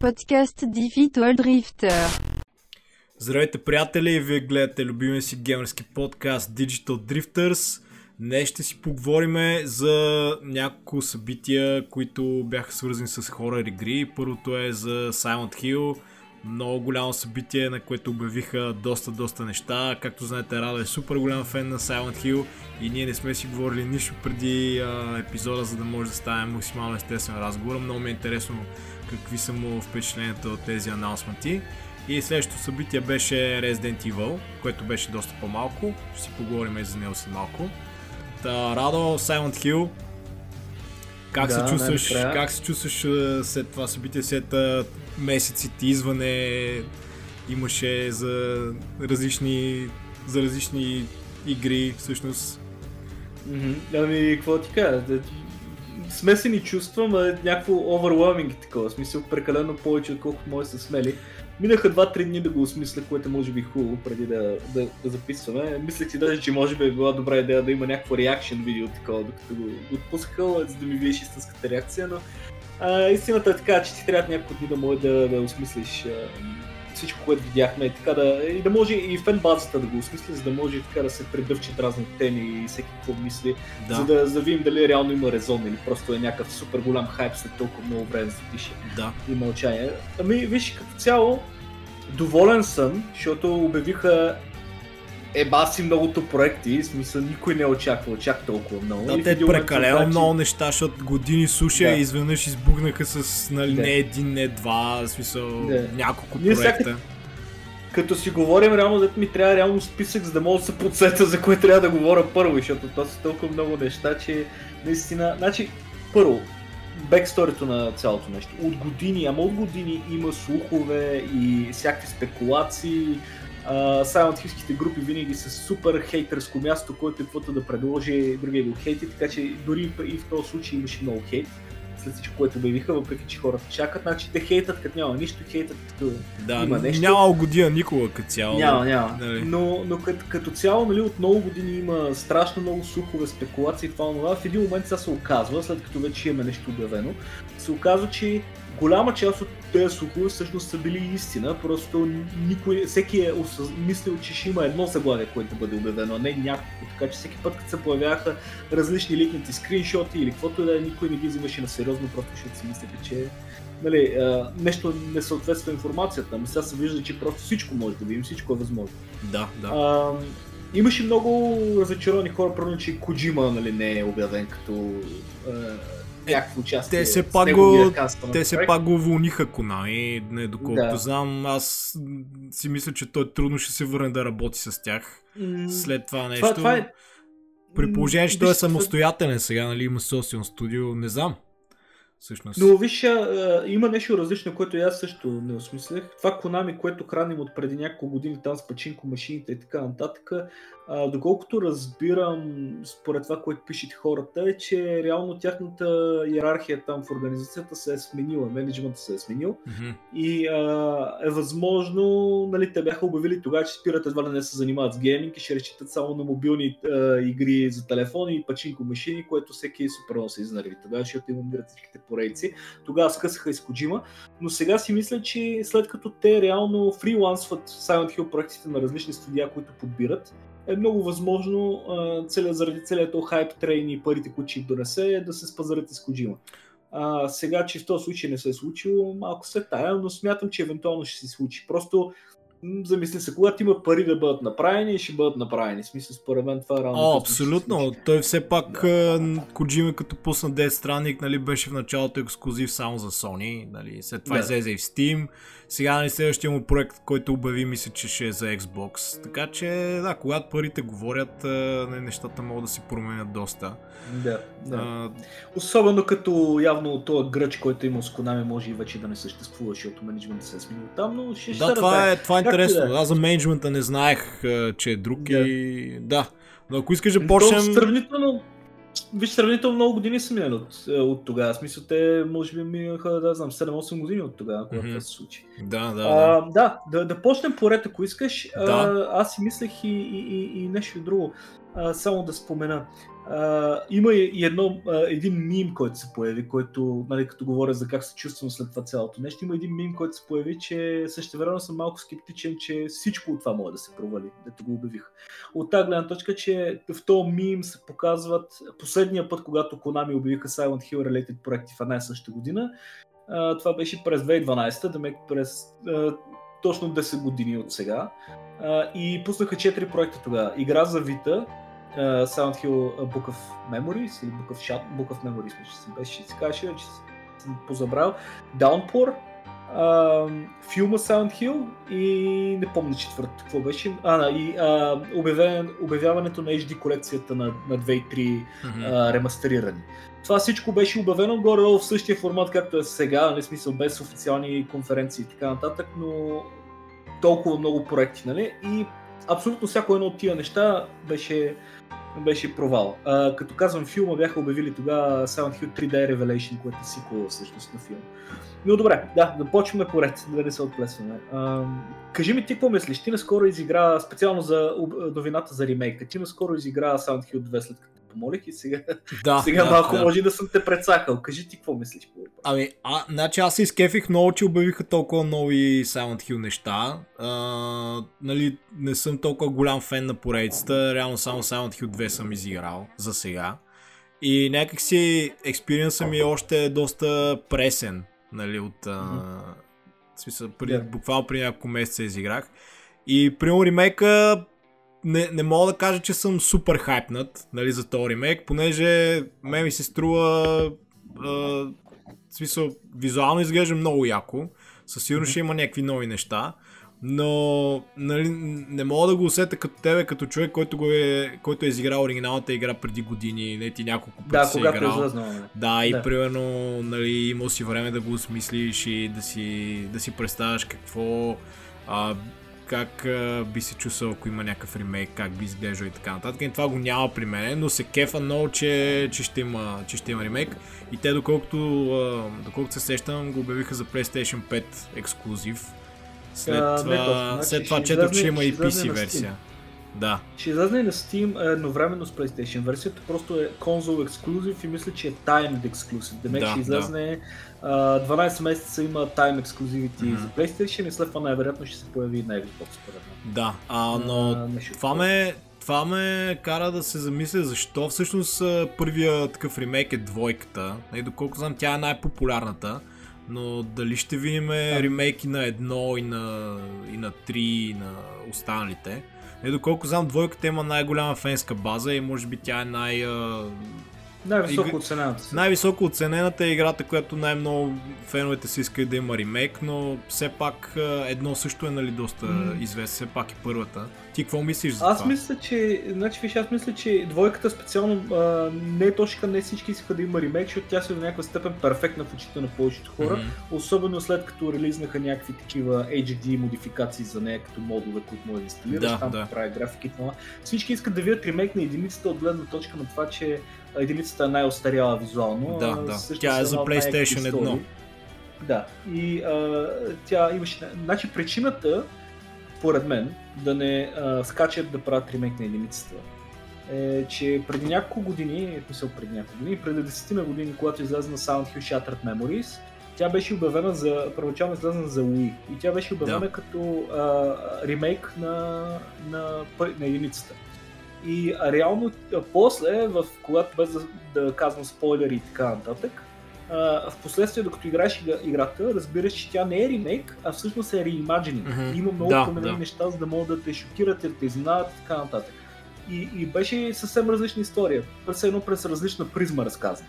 podcast Digital Drifter. Здравейте, приятели! Вие гледате любимия си геймерски подкаст Digital Drifters. Днес ще си поговорим за няколко събития, които бяха свързани с хорър игри. Първото е за Silent Hill. Много голямо събитие, на което обявиха доста, доста неща. Както знаете, Рада е супер голям фен на Silent Hill и ние не сме си говорили нищо преди а, епизода, за да може да стане максимално естествен разговор. Много ми е интересно какви са му впечатленията от тези анонсменти. И следващото събитие беше Resident Evil, което беше доста по-малко. Ще си поговорим и за него след малко. Та, Радо, Silent Hill, как, Да, се чувстваш, как се чувстваш след това събитие, след месеците изване имаше за различни, за различни игри, всъщност. Ами, какво ти кажа? Смесени чувства, е някакво overwhelming такова. Смисъл прекалено повече, отколкото може са смели. Минаха 2-3 дни да го осмисля, което може би е хубаво преди да, да, да записваме. Мислех си даже, че може би е била добра идея да има някакво реакшн видео такова, докато го отпускал, за да ми видиш истинската реакция, но а, истината е така, че ти трябва няколко дни да може да, да осмислиш а, всичко, което видяхме, и така да, и да може и фен базата да го осмисли, за да може така да се предъвчат разни теми и всеки какво мисли, Да, за да, за да видим дали реално има резон или просто е някакъв супер голям хайп след толкова много време да се пише да. и мълчание. Ами, виж, като цяло, доволен съм, защото обявиха еба си многото проекти, в смисъл никой не е очаквал чак толкова много. Да, И те момент прекалено че- много неща, защото години суша Да. и изведнъж избухнаха с нали, Да. не един, не два, в смисъл Да. няколко Ние проекта. Като си говорим, реално да ми трябва реално списък, за да мога да се подсета за кое трябва да говоря първо, защото то са толкова много неща, че наистина... Значи, първо, бексторито на цялото нещо. От години, ама от години има слухове и всякакви спекулации. Hillските групи винаги са супер хейтърско място, който каквото да предложи, другия го хейти, така че дори и в този случай имаше много хейт след всичко, което обявиха, въпреки че хората чакат. Значи те хейтат като няма нищо, хейтат като Да, има нещо. няма година никога като цяло. няма, няма. Нали? Но, но като, като цяло, нали, от много години има страшно много слухове, спекулации и това, това. В един момент сега се оказва, след като вече имаме нещо обявено, се оказва, че голяма част от тези слухове всъщност са били истина, просто никой, всеки е осъз... мислил, че ще има едно заглавие, което бъде обявено, а не няколко. Така че всеки път, като се появяха различни ликнати скриншоти или каквото и да е, никой не ги взимаше на сериозно, просто защото си мислеха, че нали, а, нещо не съответства информацията, ами сега се вижда, че просто всичко може да видим, всичко е възможно. Да, да. А, имаше много разочаровани хора, примерно, че Коджима нали, не е обявен като а, някакво участие. те все с пак го- Те се пак го уволниха Конами, не доколкото Да. знам. Аз си мисля, че той трудно ще се върне да работи с тях. След това нещо. това, това е... При положение, че М, той е виж, самостоятелен сега, нали, има собствено студио, не знам. Всъщност. Но виж, а, има нещо различно, което и аз също не осмислях. Това Konami, което храним от преди няколко години там с пачинко машините и така нататък, а, доколкото разбирам според това, което пишат хората, е, че реално тяхната иерархия там в организацията се е сменила, менеджментът се е сменил Мгм. и а, е възможно, нали, те бяха обявили тогава, че спират едва да не се занимават с гейминг и ще разчитат само на мобилни а, игри за телефони и пачинко машини, което всеки супер много се изнерви тогава, защото им умират всичките порейци. Тогава скъсаха из Коджима, но сега си мисля, че след като те реално фрилансват Silent Hill проектите на различни студия, които подбират, е много възможно целият, заради целият този хайп трейн и парите, които ще донесе, да се спазарят из Коджима. А, сега, че в този случай не се е случило, малко се тая, но смятам, че евентуално ще се случи. Просто замисли се, когато има пари да бъдат направени, ще бъдат направени. В смисъл, според мен това е рано. О, абсолютно. Той все пак да. Коджима като пусна Death Stranding, нали, беше в началото ексклюзив само за Sony, нали, след това Да. излезе и в Steam. Сега нали, следващия му проект, който обяви, мисля, че ще е за Xbox. Така че, да, когато парите говорят, нещата могат да се променят доста. Да, да. А, Особено като явно този гръч, който има с Konami, може и вече да не съществува, защото менеджментът се е сменил там, но ще ще да, се това разбере. е, това е и интересно. да е. Аз за менеджмента не знаех, че е друг Да. и... Да. Но ако искаш да То почнем... Сравнително, виж, сравнително много години са минали от, е, от тогава. Смисъл, те може би минаха, да знам, 7-8 години от тогава, когато това се случи. Да, да, да. А, да, да, да почнем поред, ако искаш. Да. А, аз си мислех и, и, и, и нещо друго. Само да спомена. А, има и едно, а, един мим, който се появи, който, нали, като говоря за как се чувствам след това цялото нещо, има един мим, който се появи, че същевременно съм малко скептичен, че всичко от това може да се провали, дето го обявих. От тази гледна точка, че в този мим се показват последния път, когато Konami обявиха Silent Hill Related проекти в една и съща година, а, това беше през 2012, да през а, точно 10 години от сега. А, и пуснаха 4 проекта тогава. Игра за Vita, uh, Silent Hill Book of Memories или Book of, Shot, Book of Memories, мисля, че се беше, се каже, че съм позабрал. Downpour, uh, филма Silent Hill и не помня четвърто какво беше. А, и uh, обявяване, обявяването на HD колекцията на, на 2 и 3 mm-hmm. uh, ремастерирани. Това всичко беше обявено горе в същия формат, както е сега, нали, смисъл без официални конференции и така нататък, но толкова много проекти, нали? И абсолютно всяко едно от тия неща беше беше провал. А, като казвам филма, бяха обявили тогава Silent Hill 3D Revelation, което е сиквел всъщност на филм. Но добре, да, да почваме поред, да не се отплесваме. А, кажи ми ти какво мислиш? Ти наскоро изигра, специално за новината за ремейка, ти наскоро изигра Silent Hill 2 след като помолих и сега, Да, сега да, малко да. може да съм те прецакал. Кажи ти какво мислиш по въпроса. Ами, а, значи аз се изкефих много, че обявиха толкова нови Silent Hill неща. А, нали, не съм толкова голям фен на поредицата, реално само Silent Hill 2 съм изиграл за сега. И някакси експириенса ми е още доста пресен, нали, от... А, смисъл, при, Да. буквално при няколко месеца изиграх. И при ремейка не, не мога да кажа, че съм супер хайпнат нали, за този ремейк, понеже ме ми се струва а, в смисъл, визуално изглежда много яко. Със сигурност ще има някакви нови неща. Но нали, не мога да го усета като тебе, като човек, който, го е, който е изиграл оригиналната игра преди години, не ти няколко пъти Да, си когато е играл. излезнала. нали? Да, и Да. примерно, нали, имал си време да го осмислиш и да си, да си представяш какво, а, как а, би се чувствал, ако има някакъв ремейк, как би изглеждал и така нататък. И това го няма при мен, но се кефа много, че, че, ще, има, че ще има ремейк. И те, доколкото, а, доколкото се сещам, го обявиха за PlayStation 5 ексклюзив. След А, не това, точно, значи след това ще четох, че има и PC версия. Да, Ще излезне и на Steam едновременно с PlayStation версията, просто е конзол ексклюзив и мисля, че е timed ексклюзив. Демек Да, ще излезне а, 12 месеца има тайм ексклюзивити Мгм. за PlayStation и след това най-вероятно ще се появи и на Xbox според мен. да. А, но А, Това ме, това ме кара да се замисля защо всъщност първия такъв ремейк е двойката. И доколко знам, тя е най-популярната. Но дали ще видим ремейки на едно и на, и на три и на останалите. И доколко знам, двойката има най-голяма фенска база и може би тя е най- а, Най-високо оценената най-високо оценената е играта, която най-много феновете си искат да има ремейк, но все пак едно също е нали доста М. известно, все пак и първата. Ти какво мислиш за Аз това? мисля, че, значи, виж, аз мисля, че двойката специално а, не е точно, не всички искаха да има ремейк, защото тя си до някаква степен перфектна в очите на повечето хора. Мгм. Особено след като релизнаха някакви такива HD модификации за нея, като модове, които може да инсталираш, Да, там да. прави графики и това. Всички искат да видят ремейк на единицата от гледна точка на това, че единицата е най-остаряла визуално. Да, да. всъщност Тя е за PlayStation истории. 1. Да, и а, тя имаше... Значи причината, според мен, да не а, скачат да правят ремейк на единицата е, че преди няколко години, в смисъл преди няколко години, преди 10 на години, когато излезе на Silent Hill Shattered Memories, тя беше обявена за, първоначално излезна за Wii и тя беше обявена Да. като а, ремейк на, на, пър- на единицата. И а, реално а, после, в, когато без да, да казвам спойлери и така нататък, в последствие, докато играеш играта, разбираш, че тя не е ремейк, а всъщност е реимаджининг. Мгм. Има много Да, променени да. неща, за да могат да те шокират, да те изненадат и така нататък. И, и беше съвсем различна история. През едно през различна призма разказана.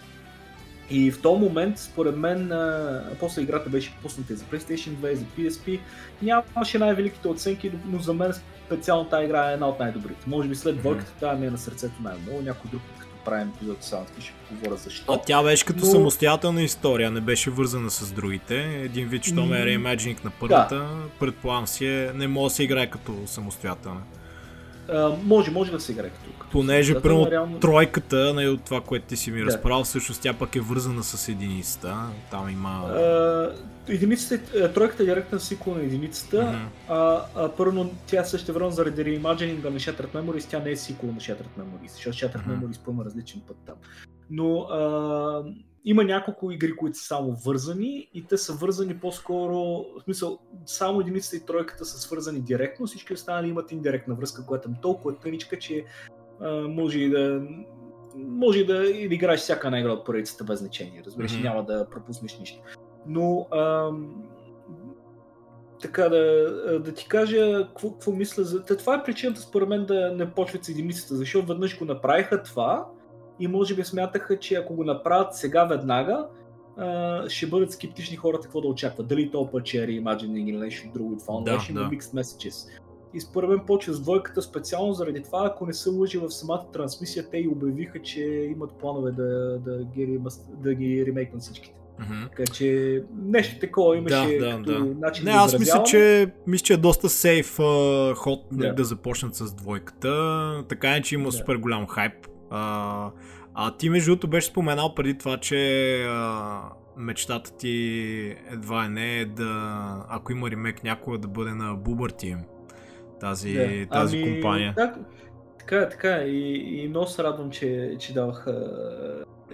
И в този момент, според мен, а, после играта беше пусната и за PlayStation 2 и за PSP. Нямаше най-великите оценки, но за мен специално тази игра е една от най-добрите. Може би след двойката тази ми е на сърцето най-много. Някой друг правим епизод с Hill, ще поговоря защо. А тя беше като Но- самостоятелна история, не беше вързана с другите. Един вид, що ме е М, реимаджинг на първата, предполагам си е, не може да се играе като самостоятелна. А, може, може да се играе като. Понеже, да, примерно, реално... тройката, нали, от това, което ти си ми Да. разправил, всъщност тя пък е вързана с единицата. Там има... А, единицата, е- тройката е директен сиквел на единицата, Мгм. а, а първо тя също време заради реимаджининга на Shattered Memories, тя не е сиквел на Shattered Memories, защото Shattered Мгм. Memories поема различен път там. Но а, има няколко игри, които са само вързани и те са вързани по-скоро, в смисъл, само единицата и тройката са свързани директно, всички останали имат индиректна връзка, която е толкова тъничка, че може и да може и да, и играеш всяка една игра от поредицата без значение, разбираш, Мгм. няма да пропуснеш нищо. Но ам, така да, да ти кажа какво, какво мисля за... Та, това е причината според мен да не почват с единицата, защото веднъж го направиха това и може би смятаха, че ако го направят сега веднага, а, ще бъдат скептични хората какво да очакват. Дали то път ще е reimagining или нещо друго. Това Да, има да. mixed messages. И според мен почва с двойката специално заради това, ако не се лъжи в самата трансмисия, те и обявиха, че имат планове да, да, ги, да ги ремейкнат всичките. Мгм. Така че нещо такова имаше Да, да, като да. начин Не, да аз мисля, че, мисля, че е доста сейф а, ход да. Да. да започнат с двойката. Така е, че има Да. супер голям хайп. А, а ти между другото беше споменал преди това, че а, мечтата ти едва е не е да, ако има ремейк някога да бъде на Boober Team. Тази, Да. тази Ами, компания. Так, така е, така е. И, и много се радвам, че, че даваха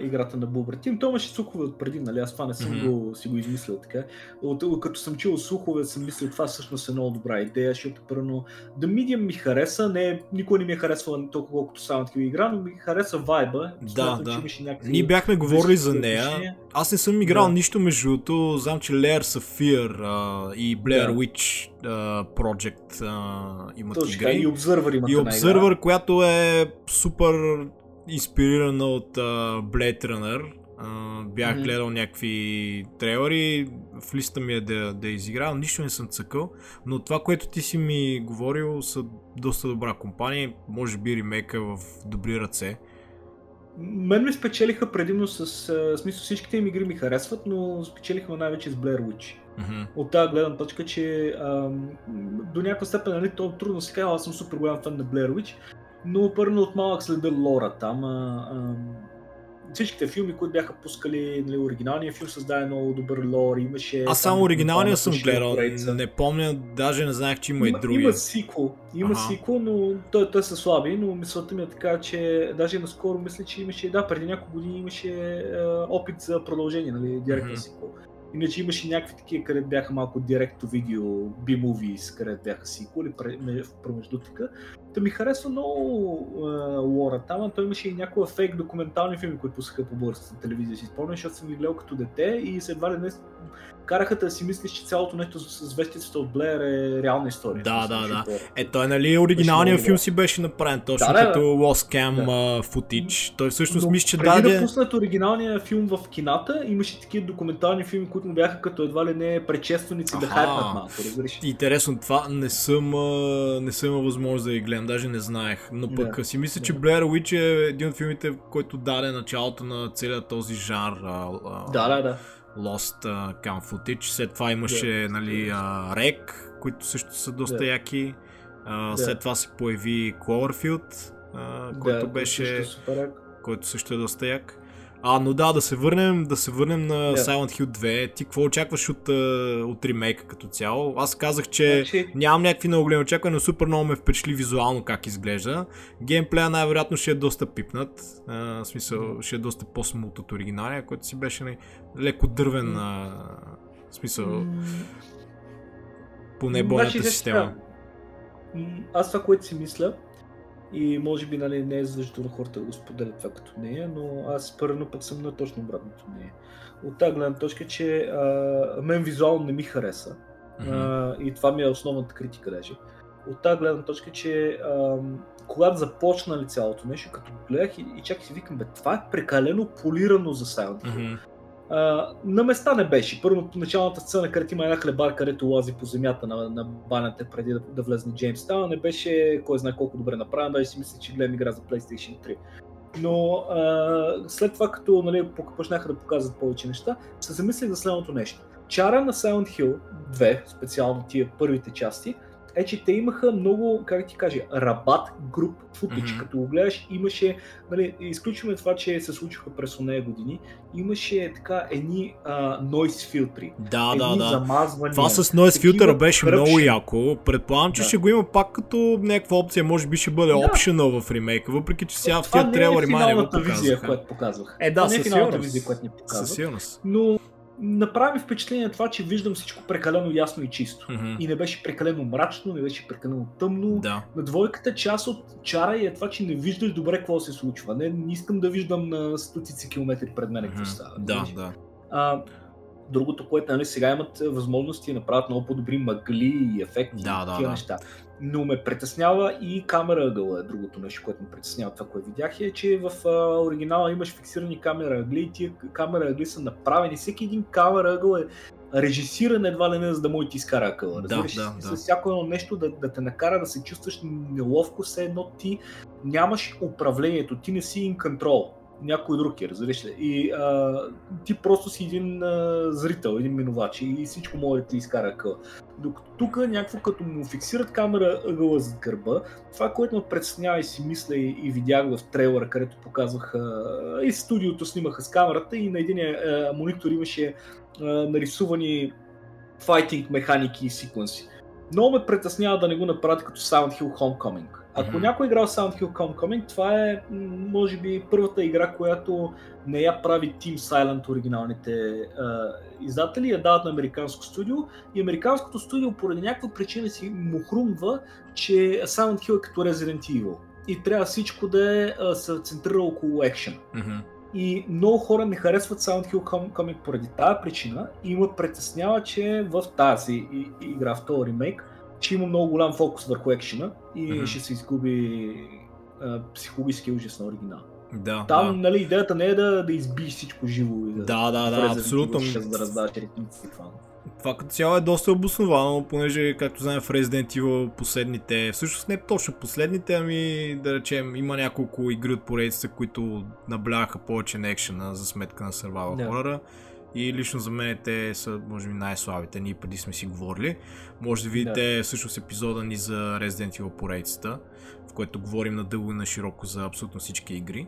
играта на Бубър Тим. То имаше слухове от преди, нали? Аз това не съм Мгм. го, си го измислил така. От, като съм чул слухове, съм мислил, това всъщност е много добра идея, защото първо The Medium ми хареса, не, никой не ми е харесвал толкова колкото Silent Hill игра, но ми хареса вайба. Смятам, да. че имаше някакви Ние бяхме говорили за нея. Аз не съм играл Да. нищо между другото. Знам, че Lair Sapphire а, и Blair Да. Witch а, Project а, имат Точно игри. и Observer имат И игра. Observer, която е супер инспирирана от uh, Blade Runner. Uh, бях Мгм. гледал някакви трейлери, в листа ми е да, да изигравам, нищо не съм цъкал, но това, което ти си ми говорил, са доста добра компания, може би ремейка в добри ръце. Мен ми спечелиха предимно с... а, В смисъл всичките им игри ми харесват, но спечелихме най-вече с Blair Witch. Мгм. От тази гледна точка, че ам, до някаква степен нали, то трудно да се казва, аз съм супер голям фен на Blair Witch, но първо от малък следа лора там. А, ам, всичките филми, които бяха пускали, нали, оригиналния филм създаде много добър лор, имаше... Аз там само оригиналния съм гледал, поредица. не помня, даже не знаех, че има, и други. Има сиквел, има Аха. сиквел, но той, той са слаби, но мисълта ми е така, че даже наскоро мисля, че имаше, да, преди няколко години имаше е, опит за продължение, нали, директен Мгм. сиквел. Иначе имаше някакви такива, където бяха малко директно видео, B-movies, където бяха сиквели, в промежду така. Та ми харесва много е, лора там, той имаше и някои фейк документални филми, които пускаха по българската телевизия, си спомням, защото съм ги гледал като дете и се едва ли не караха да си мислиш, че цялото нещо с вестицата от Блеер е реална история. Да, да, да. защото- Е, той, нали, оригиналният филм си беше направен точно Да, като да. Lost Cam Да. а, footage. Той всъщност Но мисля, че преди даде... да пуснат оригиналния филм в кината, имаше такива документални филми, които му бяха като едва ли не предшественици да хайпнат малко, разбираш? Интересно, това не съм, не съм възможност да ги гледам, даже не знаех. Но пък Да. си мисля, че Да. Blair Witch е един от филмите, който даде началото на целият този жанр. А, а, Да, да, да. Lost а, Cam Footage. След това имаше Да. нали, а, Rec, които също са доста Да. яки. А, Да. След това се появи Cloverfield, а, който да, беше... също е който също е доста як. А, но да, да се върнем, да се върнем на Да. Silent Hill 2. Ти какво очакваш от, от ремейка като цяло? Аз казах, че Значи- нямам някакви много големи очаквания, но супер много ме впечатли визуално как изглежда. Геймплея най-вероятно ще е доста пипнат. А, в смисъл, ще е доста по-смут от оригиналния, който си беше нали, леко дървен. А, в смисъл, М, поне бойната значи, система. Аз това, което си мисля, и може би нали, не е задължително хората да го споделят това като нея, но аз първо пък съм на точно обратното мнение. От тази гледна точка, че а, мен визуално не ми хареса. Мгм. А, и това ми е основната критика даже. От тази гледна точка, че ам, когато започна ли цялото нещо, като гледах и, и чак си викам, бе, това е прекалено полирано за Silent Hill. Мгм. На места не беше. Първо, по началната сцена, където има една хлебар, където лази по земята на, на банята преди да, да влезне Джеймс Таун, не беше кой знае колко добре направен, даже си мисля, че гледам игра за PlayStation 3. Но а, след това, като нали, почнаха да показват повече неща, се замислих за следното нещо. Чара на Silent Hill 2, специално тия първите части, е, че те имаха много, как ти кажа, рабат груп футич. Мгм. Като го гледаш, имаше, нали, изключваме това, че се случиха през нея години, имаше така едни а, noise филтри. Да, едни да, да. замазвания. Това с Noise филтъра беше кръпши. много яко. Предполагам, че Да. ще го има пак като някаква опция, може би ще бъде Да. optional в ремейка, въпреки че сега в тия не трейлери е май не го визия, която показвах. Е, да, Това не е със финалната сигурност. визия, която ни Със показват. сигурност. Но направи впечатление това, че виждам всичко прекалено ясно и чисто. Мгм. И не беше прекалено мрачно, не беше прекалено тъмно. Да. На двойката част от чара е това, че не виждаш добре какво се случва. Не, не искам да виждам на стотици километри пред мен какво Мгм. става. Да, да. А, другото, което нали, сега имат е, възможности да направят много по-добри мъгли и ефекти Да, и да, такива да. неща. Но ме притеснява и камера ъгъла е другото нещо, което ме притеснява това, което видях е, че в а, оригинала имаш фиксирани камера ъгли и тия камера ъгли са направени. Всеки един камера ъгъл е режисиран едва ли не, за да може да ти изкара акъла. Да, Разбираш? да, С да. всяко едно нещо да, да те накара да се чувстваш неловко, все едно ти нямаш управлението, ти не си in control. Някой друг е, разбираш ли? И а, ти просто си един а, зрител, един минувач и всичко може да ти изкара акъла. Докато тук някакво като му фиксират камера ъгъла зад гърба, това, което ме преценява и си мисля и, и видях в трейлера, където показваха и студиото снимаха с камерата и на един монитор имаше а, нарисувани файтинг механики и секвенси. Много ме притеснява да не го направят като Silent Hill Homecoming. Ако някой е играл Silent Hill Homecoming, това е може би първата игра, която не я прави Team Silent оригиналните а, издатели, я дават на американско студио и американското студио поради някаква причина си му хрумва, че Silent Hill е като Resident Evil и трябва всичко да е а, се центрира около екшена. Мгм. И много хора не харесват Silent Hill Homecoming поради тази причина и ме притеснява, че в тази игра, в този ремейк, че има много голям фокус върху екшена и Мгм. ще се изгуби а, психологически ужас на оригинал. Да, Там, да. нали, идеята не е да, да избиеш всичко живо и да, Да, да, да, абсолютно. Evil 6 да раздаваш ритмици и това. Това като цяло е доста обосновано, понеже, както знаем в Resident Evil последните, всъщност не точно последните, ами да речем има няколко игри от поредицата, които наблягаха повече на екшена за сметка на survival Да. хорора. И лично за мен те са, може би, най-слабите. Ние преди сме си говорили. Може да видите всъщност епизода ни за Resident Evil поредицата, в който говорим надълго и на широко за абсолютно всички игри.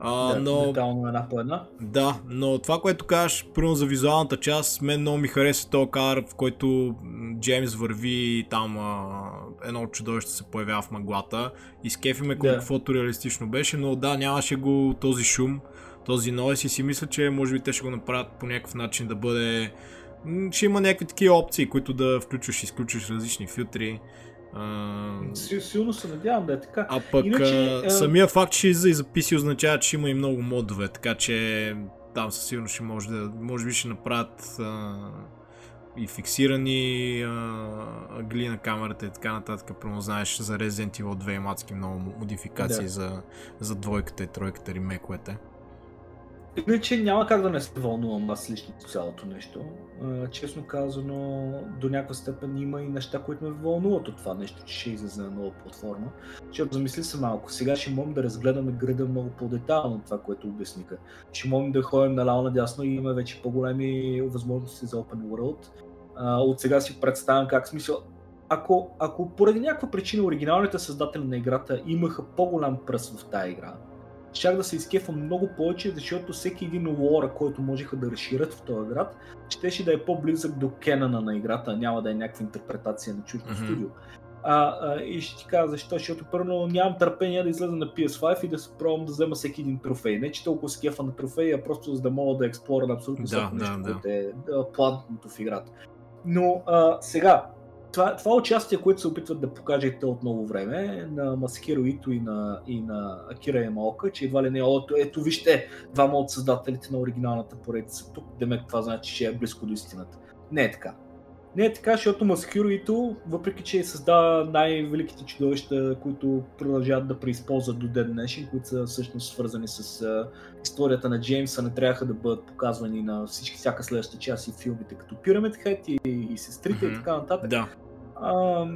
А, да, но една по една. да, но това, което кажеш, първо за визуалната част, мен много ми хареса този кадър, в който Джеймс върви и там а, едно чудовище се появява в мъглата и скефи ме Да. каквото реалистично беше, но да, нямаше го този шум, този нойс и си мисля, че може би те ще го направят по някакъв начин да бъде... Ще има някакви такива опции, които да включваш и изключваш различни филтри. А, Си- Силно се надявам да е така. а пък Иначе, а, самия факт, че излиза и записи означава, че има и много модове, така че там със сигурност ще може да, може би ще направят а, и фиксирани а, ъгли на камерата и така нататък. Прямо знаеш за Resident Evil 2 има адски много модификации Да. за, за двойката и тройката ремейковете. Иначе няма как да не се вълнувам аз лично от цялото нещо. Честно казано, до някаква степен има и неща, които ме вълнуват от това нещо, че ще излезе на нова платформа. Защото замисли се малко. Сега ще можем да разгледаме града много по-детално това, което обясниха. Ще можем да ходим наляво надясно и имаме вече по-големи възможности за Open World. От сега си представям как смисъл. Ако, ако поради някаква причина оригиналните създатели на играта имаха по-голям пръст в тази игра, щях да се изкефам много повече, защото всеки един лора, който можеха да разширят в този град, щеше да е по-близък до кенана на играта, няма да е някаква интерпретация на чуждо Мгм. студио. А, а, и ще ти кажа защо, защото първо нямам търпение да излезе на PS5 и да се пробвам да взема всеки един трофей. Не че толкова с кефа на трофеи, а просто за да мога да експлора абсолютно Да, всяко да, нещо, да. което е а, плантното в играта. Но а, сега, това, това участие, което се опитват да покажете от много време на Масахиро Ито и на, и на Акира Ямаока, че едва ли не, ето, ето вижте, двама от създателите на оригиналната поредица тук, демек това значи, че е близко до истината. Не е така. Не е така, защото Масахиро Ито, въпреки че създава най-великите чудовища, които продължават да преизползват до ден днешен, които са всъщност свързани с а, историята на Джеймса, не трябваха да бъдат показвани на всички, всяка следваща част и филмите, като Pyramid Head и, и сестрите Мгм. и така нататък Да, а,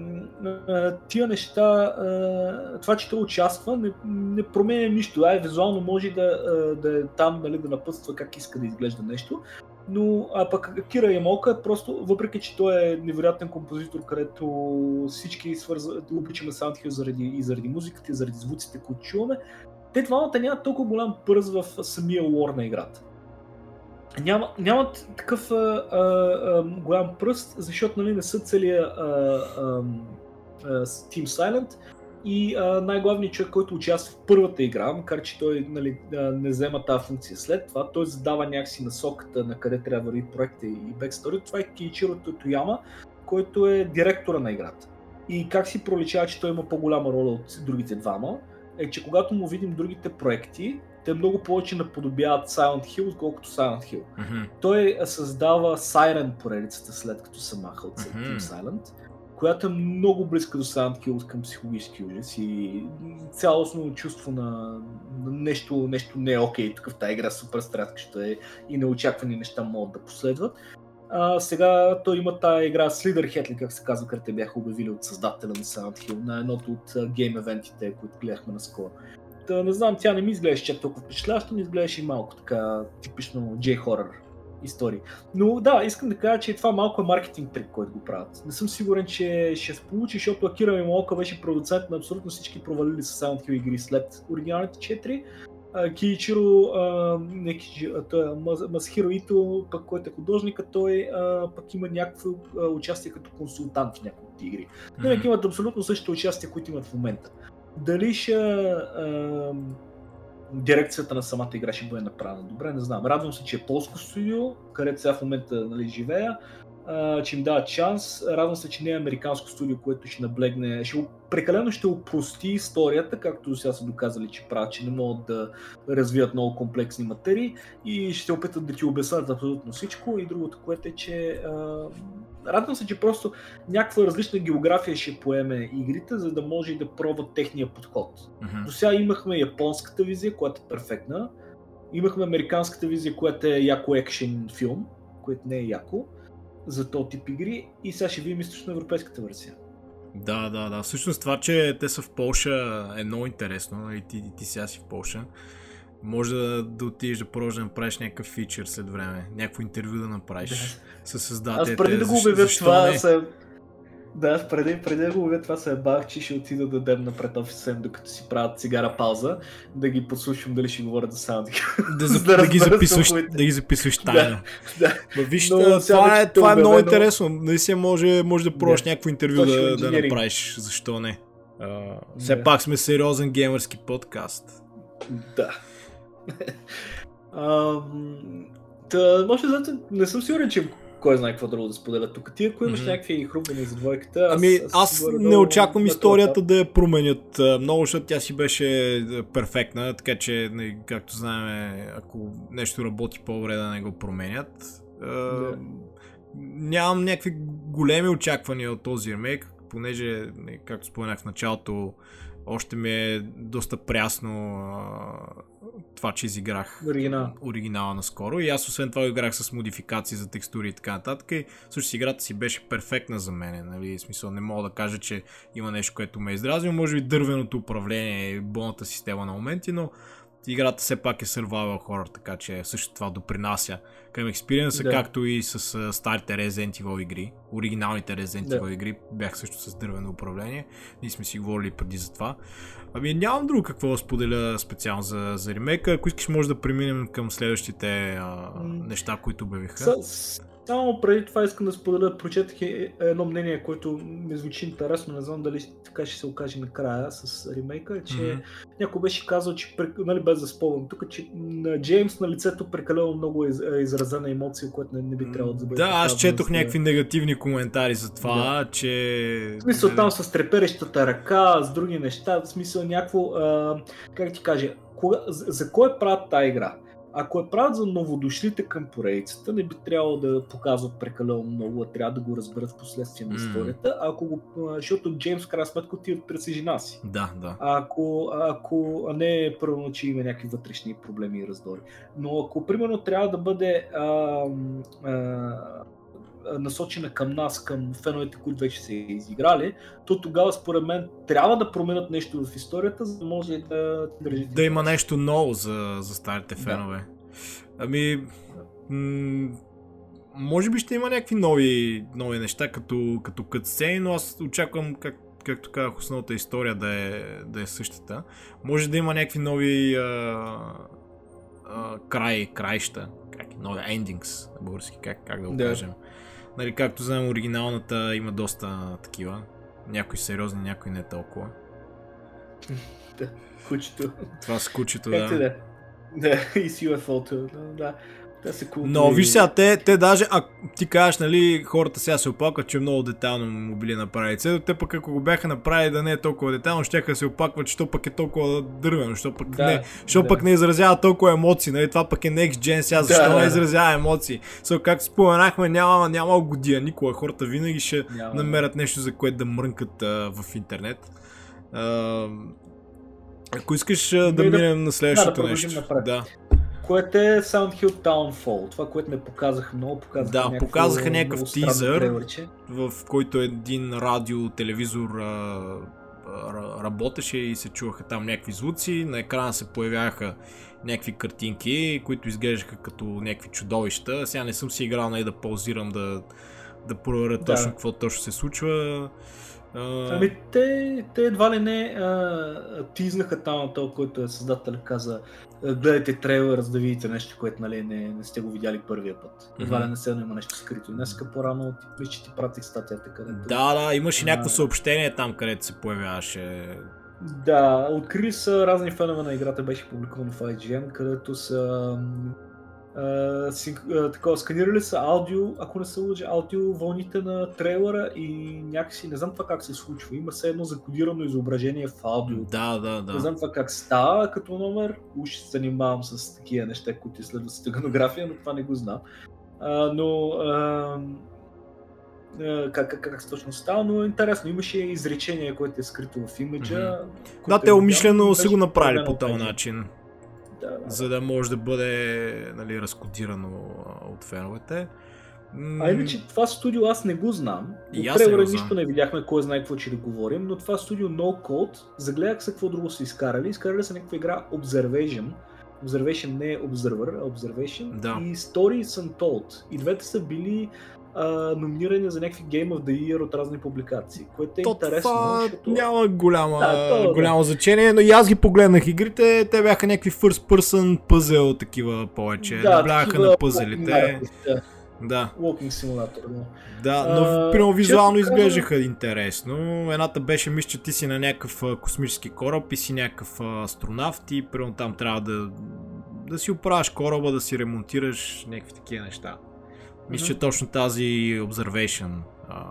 а, тия неща, а, това, че той участва, не, не променя нищо. Ай, визуално може да, да е там, нали, да напътства как иска да изглежда нещо, Но а пък Кира Ямока е просто, въпреки че той е невероятен композитор, където всички свързват, обичаме Hill заради, и заради музиката, и заради звуците, които чуваме, те двамата нямат толкова голям пръз в самия лор на играта. Няма, нямат такъв а, а, а, голям пръст, защото нали, не са целия а, а, а, Team Silent и най-главният човек, който участва в първата игра, макар че той нали, не взема тази функция след това, той задава някакси насоката на къде трябва да върви проекта и бекстори. Това е Кейчиро Тояма, който е директора на играта. И как си проличава, че той има по-голяма роля от другите двама, е, че когато му видим другите проекти, те много повече наподобяват Silent Hill, отколкото Silent Hill. Мгм. Той създава Siren поредицата след като се маха от Мгм. Team Silent, която е много близка до Silent Hill към психологически ужас и цялостно чувство на, нещо, нещо не е окей. Тук в тази игра супер страткаща е и неочаквани неща могат да последват. А, сега той има тази игра Slitherhead, ли как се казва, където те бяха обявили от създателя на Silent Hill, на едното от гейм евентите, които гледахме наскоро. Та, не знам, тя не ми изглеждаше чак толкова впечатляващо, ми изглеждаше и малко така типично J-хорър истории. Но да, искам да кажа, че това малко е маркетинг трик, който го правят. Не съм сигурен, че ще се получи, защото Акира Мимока беше продуцент на абсолютно всички провалили се Silent Hill игри след оригиналните 4. А, Киичиро, е Мас- Масхиро Ито, пък който е художника, той а, пък има някакво участие като консултант в някои от игри. Mm-hmm. имат абсолютно същото участие, които имат в момента. Дали ще а, дирекцията на самата игра ще бъде направена добре, не знам. Радвам се, че е полско студио, където сега в момента нали, живея, а, че им дават шанс. Радвам се, че не е американско студио, което ще наблегне, ще, прекалено ще упрости историята, както сега са доказали, че правят, че не могат да развият много комплексни материи и ще се опитат да ти обяснят абсолютно всичко. И другото, което е, че а, радвам се, че просто някаква различна география ще поеме игрите, за да може и да пробват техния подход. Мгм. До сега имахме японската визия, която е перфектна. Имахме американската визия, която е яко екшен филм, което не е яко за този тип игри. И сега ще видим източноевропейската версия. Да, да, да. Всъщност това, че те са в Полша е много интересно. Нали? Ти, ти сега си в Полша. Може да, да отидеш да продължиш да направиш някакъв фичър след време. Някакво интервю да направиш с създателите. Аз преди да го обявя това, не? се... Да, преди, преди да го обявя това се бах, че ще отида да дадем напред офиса им, докато си правят цигара пауза, да ги подслушам дали ще говорят за Sound. Да, за да да, ги записваш, да ги записваш тайно. да. Ма виж, Но това, вече е, е това е много интересно. Наистина може, може да пробваш Да. някакво интервю да, да направиш. Защо не? А, все Да. пак сме сериозен геймърски подкаст. Да. Та, може да не съм сигурен, че кой знае какво друго да споделя тук. Ти, ако имаш Мгм. някакви хрумвания за двойката, Ами, аз горе-долу не очаквам на историята този да я променят много, защото тя си беше перфектна, така че, не, както знаем, ако нещо работи по-добре да не го променят. Да. Нямам някакви големи очаквания от този ремейк, понеже, не, както споменах в началото, още ми е доста прясно а, това, че изиграх Оригинал. оригинала наскоро. И аз освен това играх с модификации за текстури и така нататък. И всъщност играта си беше перфектна за мен. Нали? В смисъл не мога да кажа, че има нещо, което ме е издразнило. Може би дървеното управление и болната система на моменти, но играта все пак е survival horror, така че също това допринася към експириенса, Да. както и с старите Resident Evil игри. Оригиналните Resident Да. Evil игри бях също с дървено управление. Ние сме си говорили преди за това. Ами нямам друго какво да споделя специално за, за ремейка. Ако искаш може да преминем към следващите а, неща, които обявиха. С- Само преди това искам да споделя, прочетах едно мнение, което ми звучи интересно, не знам дали така ще се окаже накрая с ремейка, че Мгм. някой беше казал, че, нали, без да спомням тук, че на Джеймс на лицето прекалено много е е изразена емоция, която не, не би трябвало да бъде. Да, аз четох с- някакви негативни коментари за това, че... В смисъл там с треперещата ръка, с други неща, в смисъл някакво, а, как ти кажа, кога, за, за кой правят тази игра? Ако е правят за новодошлите към поредицата, не би трябвало да показват прекалено много, а трябва да го разберат в последствие на историята, а ако го, защото Джеймс крайна сметка отива си жена си. Да, да. Ако, ако а не първо, че има някакви вътрешни проблеми и раздори. Но ако примерно трябва да бъде а, а, насочена към нас, към феновете, които вече са изиграли, то тогава според мен трябва да променят нещо в историята, за да може да държи. Да има нещо ново за, за старите Да. фенове. Ами, м- може би ще има някакви нови, нови неща, като, като кътсцени, но аз очаквам, как, както казах, основната история да е, да е същата. Може да има някакви нови а, а, край, краища, как, нови endings на български, как, как да го Да. кажем. Нали, както знаем, оригиналната има доста такива. Някои сериозни, някои не толкова. Кучето. Това с кучето, да. да? Да, и с UFO-то. Да, да. Те са култури. Но виж сега, те, те даже, а ти кажеш, нали, хората сега се опакват, че много детайлно му били направили цето, те пък ако го бяха направили да не е толкова детайлно, ще да се опакват, че то пък е толкова дървено, що пък, Да, не, що да. пък не изразява толкова емоции, нали, това пък е Next Gen сега, защо Да. не изразява емоции? So, както споменахме, няма, няма годия никога, хората винаги ще Няма. намерят нещо, за което да мрънкат а, в интернет. А, ако искаш да, Ами да- минем на следващото продължим нещо. напред. Да. Което е Sound Hill Downfall. Това, което не показаха много, показаха Да, някакво показаха някакъв тизър. трейлърче. в който един радио, телевизор а, а, работеше и се чуваха там някакви звуци. На екрана се появяха някакви картинки, които изглеждаха като някакви чудовища. Сега не съм си играл нали, да паузирам да, да проверя Да. точно какво точно се случва. А, Ами те, те едва ли не а, тизнаха там на този, който е създател, каза а, гледайте трейлър, за да видите нещо, което нали, не, не сте го видяли първия път. Едва Мгм. ли не се има нещо скрито. Днеска по-рано ти, мисля, че ти пратих статията, където... да, да, имаше А. някакво съобщение там, където се появяваше. Да, открили са разни фенове на играта, беше публикувано в IGN, където са такова, сканирали са аудио, ако не се лъжа, аудио вълните на трейлера и някакси, не знам това как се случва, има все едно закодирано изображение в аудио. Да, да, да. Не знам това как става като номер, уж се занимавам с такива неща, които изследват стеганография, но това не го знам. А, но а, как, как, как точно става, но е интересно. Имаше изречение, което е скрито в имиджа. Да, което те е умишлено са го направили по този начин. За да може да бъде нали, разкодирано от феновете. А иначе това студио аз не го знам. И От знам. нищо не видяхме, кой знае какво ще да говорим, но това студио No Code, загледах се какво друго са изкарали. Изкарали са някаква игра Observation. Observation не е Observer, а Observation. Да. И Stories Untold. И двете са били а, номинирани за някакви Game of the Year от разни публикации, което е то интересно, това защото... няма голяма, Да, то, да. голямо значение, но и аз ги погледнах игрите, те бяха някакви first person пъзел такива повече, да, наблягаха такива на пъзелите. Да, Да, Walking Simulator. Да. да, но А, примерно визуално честно изглеждаха интересно. Едната беше, мисля, че ти си на някакъв космически кораб и си някакъв астронавт и примерно там трябва да, да си оправяш кораба, да си ремонтираш някакви такива неща. Мисля, че точно тази Observation а,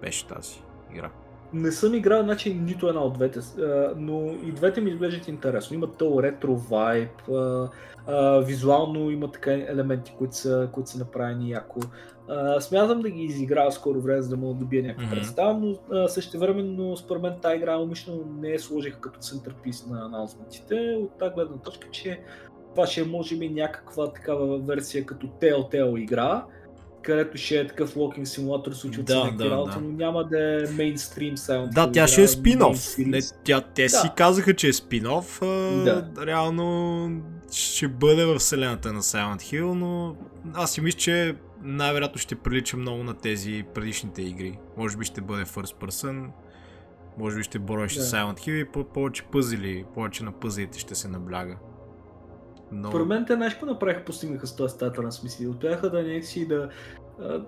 беше тази игра. Не съм играл, значи нито една от двете, а, но и двете ми изглеждат интересно. Има то ретро вайб, а, а, визуално има така елементи, които са, които са направени яко. А, смятам да ги изиграя скоро време, за да мога да добия някаква Мгм. представа, но а, същевременно според мен тази игра умишлено не я сложих като центърпис на анаунсментите, от тази гледна точка, че това ще е може би някаква такава версия като Telltale игра, където ще е такъв walking симулатор, случват се Да, някакви да, да. но няма да е мейнстрим Silent Да, тя ще е спин-оф. Не, тя, те си Да. казаха, че е спин-оф. Да. Реално ще бъде в вселената на Silent Hill, но аз си мисля, че най-вероятно ще прилича много на тези предишните игри. Може би ще бъде first person, може би ще бореше Да. Silent Hill и по- повече пъзели, повече на пъзелите ще се набляга. Но... Според мен те нещо направиха, постигнаха с този статър на смисъл. Успяха да някакси да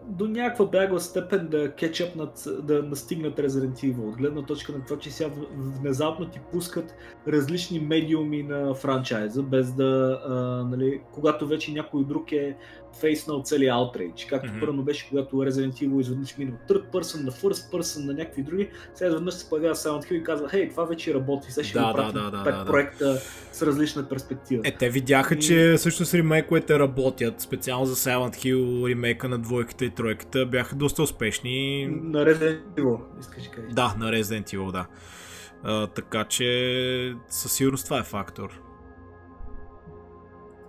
до някаква бягла степен да кетчъп над, да настигнат Resident Evil. От гледна точка на това, че сега внезапно ти пускат различни медиуми на франчайза, без да, а, нали, когато вече някой друг е фейснал целия Outrage. Както mm-hmm. първо беше, когато Resident Evil изведнъж мина от third person на first person на някакви други, сега изведнъж се появява Silent Hill и казва, хей, това вече работи, сега ще Да, го да, да, да, пет да, да. проекта с различна перспектива. Е, те видяха, И- че всъщност ремейковете работят. Специално за Silent Hill ремейка на двойката и тройката бяха доста успешни. На Resident Evil, искаш да кажеш. Да, на Resident Evil, да. А, така че със сигурност това е фактор.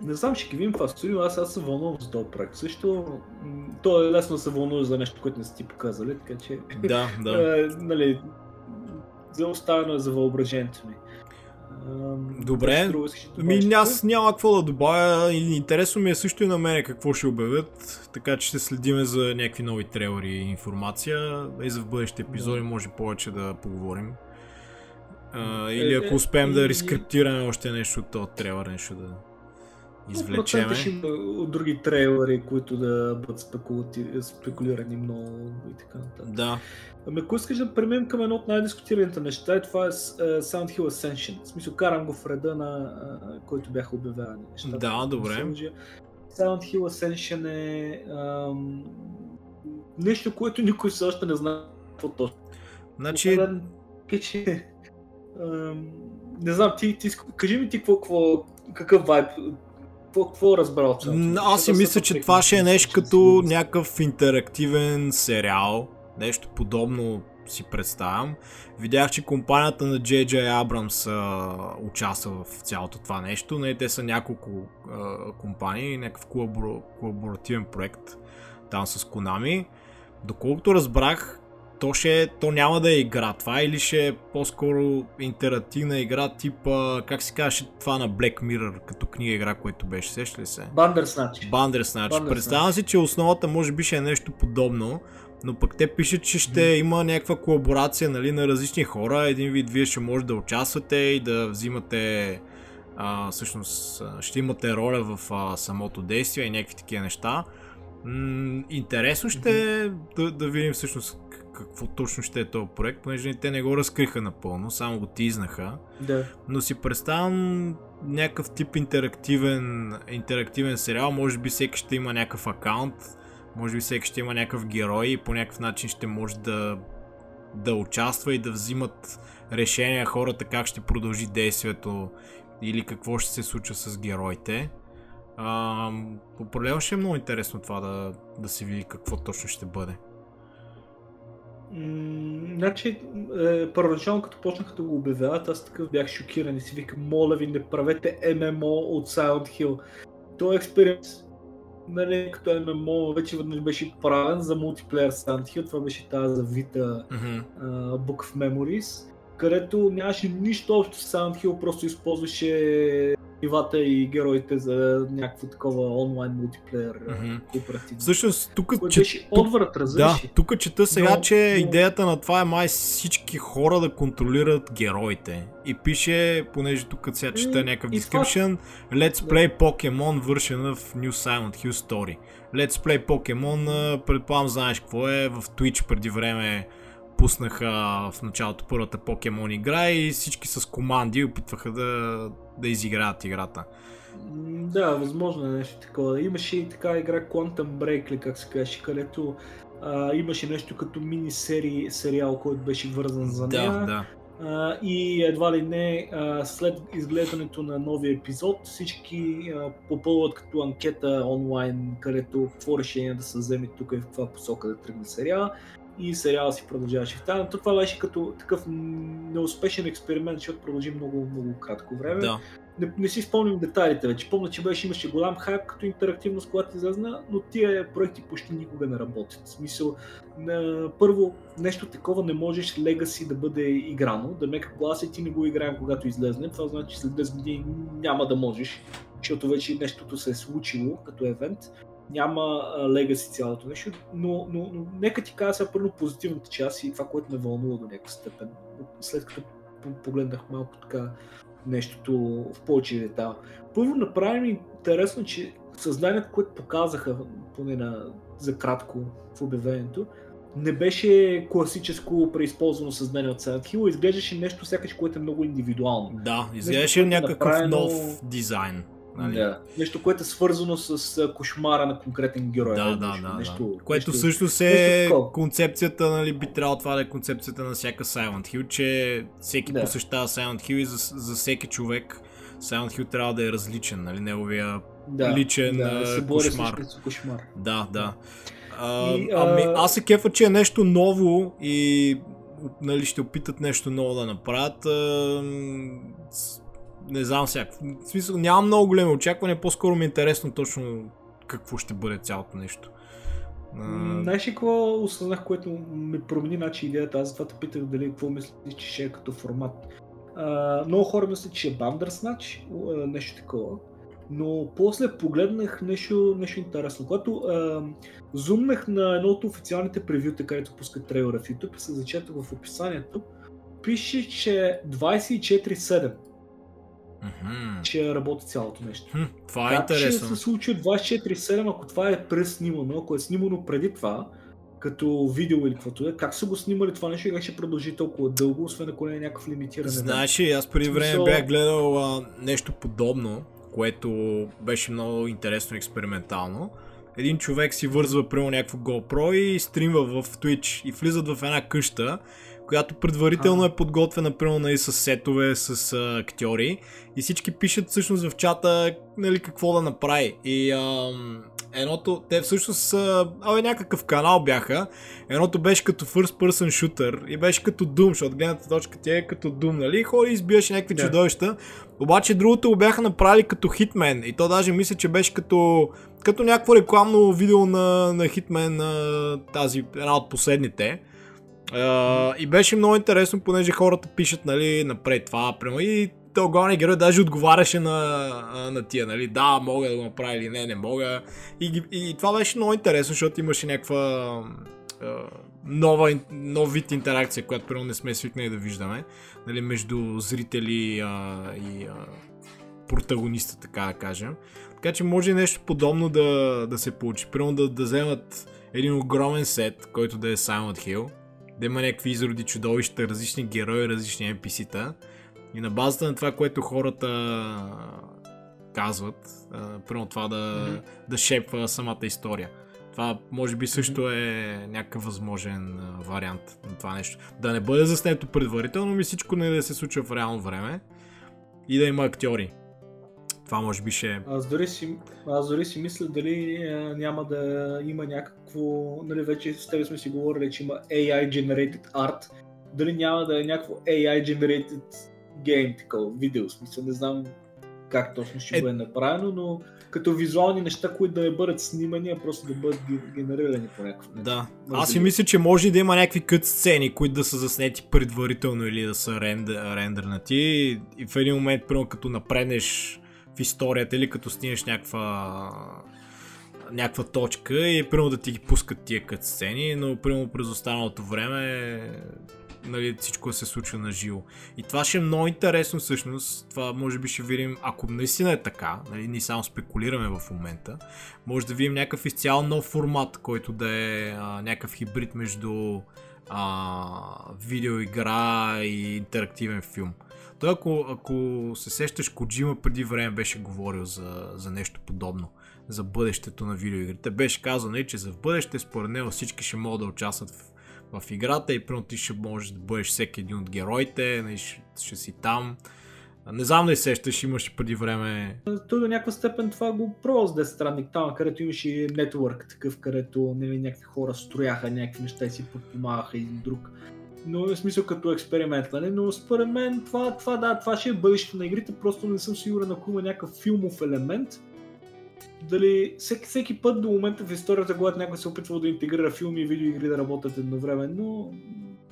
Не знам, ще ги видим това студио, аз, аз се вълнувам за този проект. Също, то е лесно да се вълнуваш за нещо, което не са ти показали, така че, Да, да. е, нали, за оставено е за въображението ми. Добре. да Ми, аз няма какво да добавя. Интересно ми е също и на мене какво ще обявят. Така че ще следиме за някакви нови трейлери и информация. И за в бъдещите епизоди може повече да поговорим. А, или Е, ако е, успеем да рескриптираме още нещо от този трейлер, нещо да извлечеме. 100% ще има от други трейлери, които да бъдат спекулати... спекулирани много и така нататък. Да. Ами ако искаш да преминем към едно от най-дискутираните неща, и това е е, Sound Hill Ascension. В смисъл, карам го в реда на който бяха обявявани нещата. Да, добре. Sound Hill Ascension е ам, нещо, което никой все още не знае какво точно. Значи, е, не знам, ти, ти, кажи ми ти какво, какво, какъв вайб, какво, какво разбрал от? М, Аз си мисля, че това ще е нещо като някакъв интерактивен сериал. Нещо подобно си представям. Видях, че компанията на J.J. Abrams а, участва в цялото това нещо. Не, те са няколко а, компании, някакъв колабор... колаборативен проект там с Konami. Доколкото разбрах, то, ще, е- то няма да е игра това или ще е по-скоро интерактивна игра типа, как се казваше това на Black Mirror, като книга игра, което беше, сеща ли се? Бандерснач. Bandersnatch. Представям си, че основата може би ще е нещо подобно, но пък те пишат, че ще има някаква колаборация нали, на различни хора. Един вид вие ще може да участвате и да взимате а, всъщност ще имате роля в а, самото действие и някакви такива неща. М- интересно ще е да, да видим всъщност какво точно ще е този проект, понеже те не го разкриха напълно, само го тизнаха Да. но си представям някакъв тип интерактивен, интерактивен сериал, може би всеки ще има някакъв акаунт, може би всеки ще има някакъв герой и по някакъв начин ще може да, да участва и да взимат решения хората как ще продължи действието или какво ще се случва с героите. Определено ще е много интересно това да, да се види какво точно ще бъде. М, Значи, е, първоначално като почнаха да го обявяват, аз такъв бях шокиран и си викам, моля ви, не правете ММО от Silent Hill. Той експеримент, нали, като ММО вече веднъж беше правен за мултиплеер Silent Hill, това беше тази завита Мгм. uh, Book of Memories, където нямаше нищо общо с Silent Hill, просто използваше нивата и героите за някакво такова онлайн мултиплеер Мгм. кооперативно. Всъщност, тук, че, беше отврат, Да, тук чета сега, Но- че но- идеята на това е май всички хора да контролират героите. И пише, понеже тук сега чета някакъв и това- description, Let's play Pokemon version of New Silent Hill Story. Let's play Pokemon, предполагам знаеш какво е, в Twitch преди време пуснаха в началото първата Pokemon игра и всички с команди опитваха да, да изиграят играта. Да, възможно е нещо такова. Имаше и така игра Quantum Break, ли как се каже, където а, имаше нещо като мини сери, сериал, който беше вързан за нея. Да, да. А, и едва ли не, а, след изгледането на новия епизод, всички а, попълват като анкета онлайн, където какво решение да се вземе тук и в каква посока да тръгне сериала. И сериала си продължаваше в. То Това беше като такъв неуспешен експеримент, защото продължи много, много кратко време. да. Не, не си спомням детайлите вече. Помня, че беше, имаше голям хайп като интерактивност, когато излезна, но тия проекти почти никога не работят. В смисъл, на, първо, нещо такова не можеш Legacy да бъде играно. Да мека гласа и ти не го играем когато излезне. Това значи, че след 10 години няма да можеш, защото вече нещото се е случило като евент. Няма Legacy цялото нещо, но, но, но нека ти кажа сега първо позитивната част и това, което ме вълнува до някаква степен. След като по- погледнах малко така нещото в повече детайл. Първо направи ми интересно, че съзнанието, което показаха, поне на, за кратко в обявлението, не беше класическо преизползвано съзнание от Silent Hill, изглеждаше нещо сякаш, което е много индивидуално. Да, изглеждаше е някакъв направено- нов дизайн. Нали? Да. Нещо, което е свързано с кошмара на конкретен герой. Да, да, да, нещо, да. Което нещо- всъщност е концепцията, нали, би трябвало това да е концепцията на всяка Silent Hill, че всеки Да. посещава Silent Hill и за, за всеки човек Silent Hill трябва да е различен, нали, неговия... да, личен, да, а, се бори кошмар. кошмар. Да, да. А, И, ами, а- аз се кефа, че е нещо ново и нали, ще опитат нещо ново да направят. А, не знам сега. В смисъл, нямам много големи очаквания, по-скоро ми е интересно точно какво ще бъде цялото нещо. Знаеш ли какво осъзнах, което ми промени начин идеята? Аз затова те питах дали какво мислиш, че ще е като формат. А, много хора мислят, че е Bandersnatch, а, нещо такова. Но после погледнах нещо, нещо интересно. Когато а, зумнах на едно от официалните превюта, където пускат трейлера в YouTube се зачетах в описанието, пише, че 24-7 Мгм. че работи цялото нещо. Хм, това е как ще интересно. се случи от 24-7, ако това е преснимано, ако е снимано преди това, като видео или каквото е, как са го снимали това нещо и как ще продължи толкова дълго, освен ако не е някакъв лимитиран? Знаеш ли, аз преди време Смисъл- бях гледал а, нещо подобно, което беше много интересно експериментално. Един човек си вързва прямо някакво GoPro и стримва в Twitch и влизат в една къща, която предварително е подготвена примерно нали, с сетове, с а, актьори и всички пишат всъщност в чата нали, какво да направи. И ам, едното, те всъщност са, абе, някакъв канал бяха, едното беше като first person shooter и беше като Doom, защото от гледната точка ти е като Doom, нали? Хори избиваш някакви Да. чудовища, обаче другото го бяха направили като Hitman и то даже мисля, че беше като, като някакво рекламно видео на, на Hitman, на тази, една от последните. И беше много интересно, понеже хората пишат, нали, напред това, прямо и главният герой даже отговаряше на, на тия, нали, да, мога да го направя или не, не мога. И, ги- и, това беше много интересно, защото имаше някаква нова, нов вид интеракция, която примерно не сме свикнали да виждаме, нали, между зрители а, и а, протагониста, така да кажем. Така че може нещо подобно да, да се получи. Примерно да, да вземат един огромен сет, който да е Silent Hill, да има някакви изроди чудовища, различни герои, различни NPC-та. И на базата на това, което хората казват, примерно това да, Мгм. да шепва самата история. Това може би също е някакъв възможен вариант на това нещо. Да не бъде заснето предварително, ми всичко не да се случва в реално време и да има актьори. Това може би ще е Аз дори си, аз дори си мисля дали а, няма да има някакво, нали вече с тебе сме си говорили, че има AI generated art, дали няма да е някакво AI generated game, такова видео, смисъл не знам как точно ще Е- бъде направено, но като визуални неща, които да не бъдат снимани, а просто да бъдат ге- генерирани по някакъв начин. Да. Може Аз си би. мисля, че може да има някакви кът сцени, които да са заснети предварително или да са рендер, рендернати и в един момент, примерно като напреднеш в историята или като снимеш някаква някаква точка и примерно да ти ги пускат тия кът сцени, но примерно през останалото време нали, всичко се случва на живо. И това ще е много интересно всъщност. Това може би ще видим, ако наистина е така, нали, ние само спекулираме в момента, може да видим някакъв изцяло нов формат, който да е а, някакъв хибрид между а, видеоигра и интерактивен филм. Той ако, ако се сещаш, Коджима преди време беше говорил за, за нещо подобно, за бъдещето на видеоигрите. Беше казал, нали, че за бъдеще според него всички ще могат да участват в, в играта и примерно ти ще можеш да бъдеш всеки един от героите, нали, ще, ще си там. Не знам дали сещаш, имаше преди време Той до някаква степен това го пробва с Death там, където имаше и нетворк такъв, където нали, някакви хора строяха някакви неща и си подпомагаха един друг. Но в смисъл като експеримент, нали? но според мен това, това, да, това ще е бъдещето на игрите, просто не съм сигурен ако има някакъв филмов елемент. Дали всеки, всеки път до момента в историята, когато някой се опитва да интегрира филми и видеоигри да работят едновременно,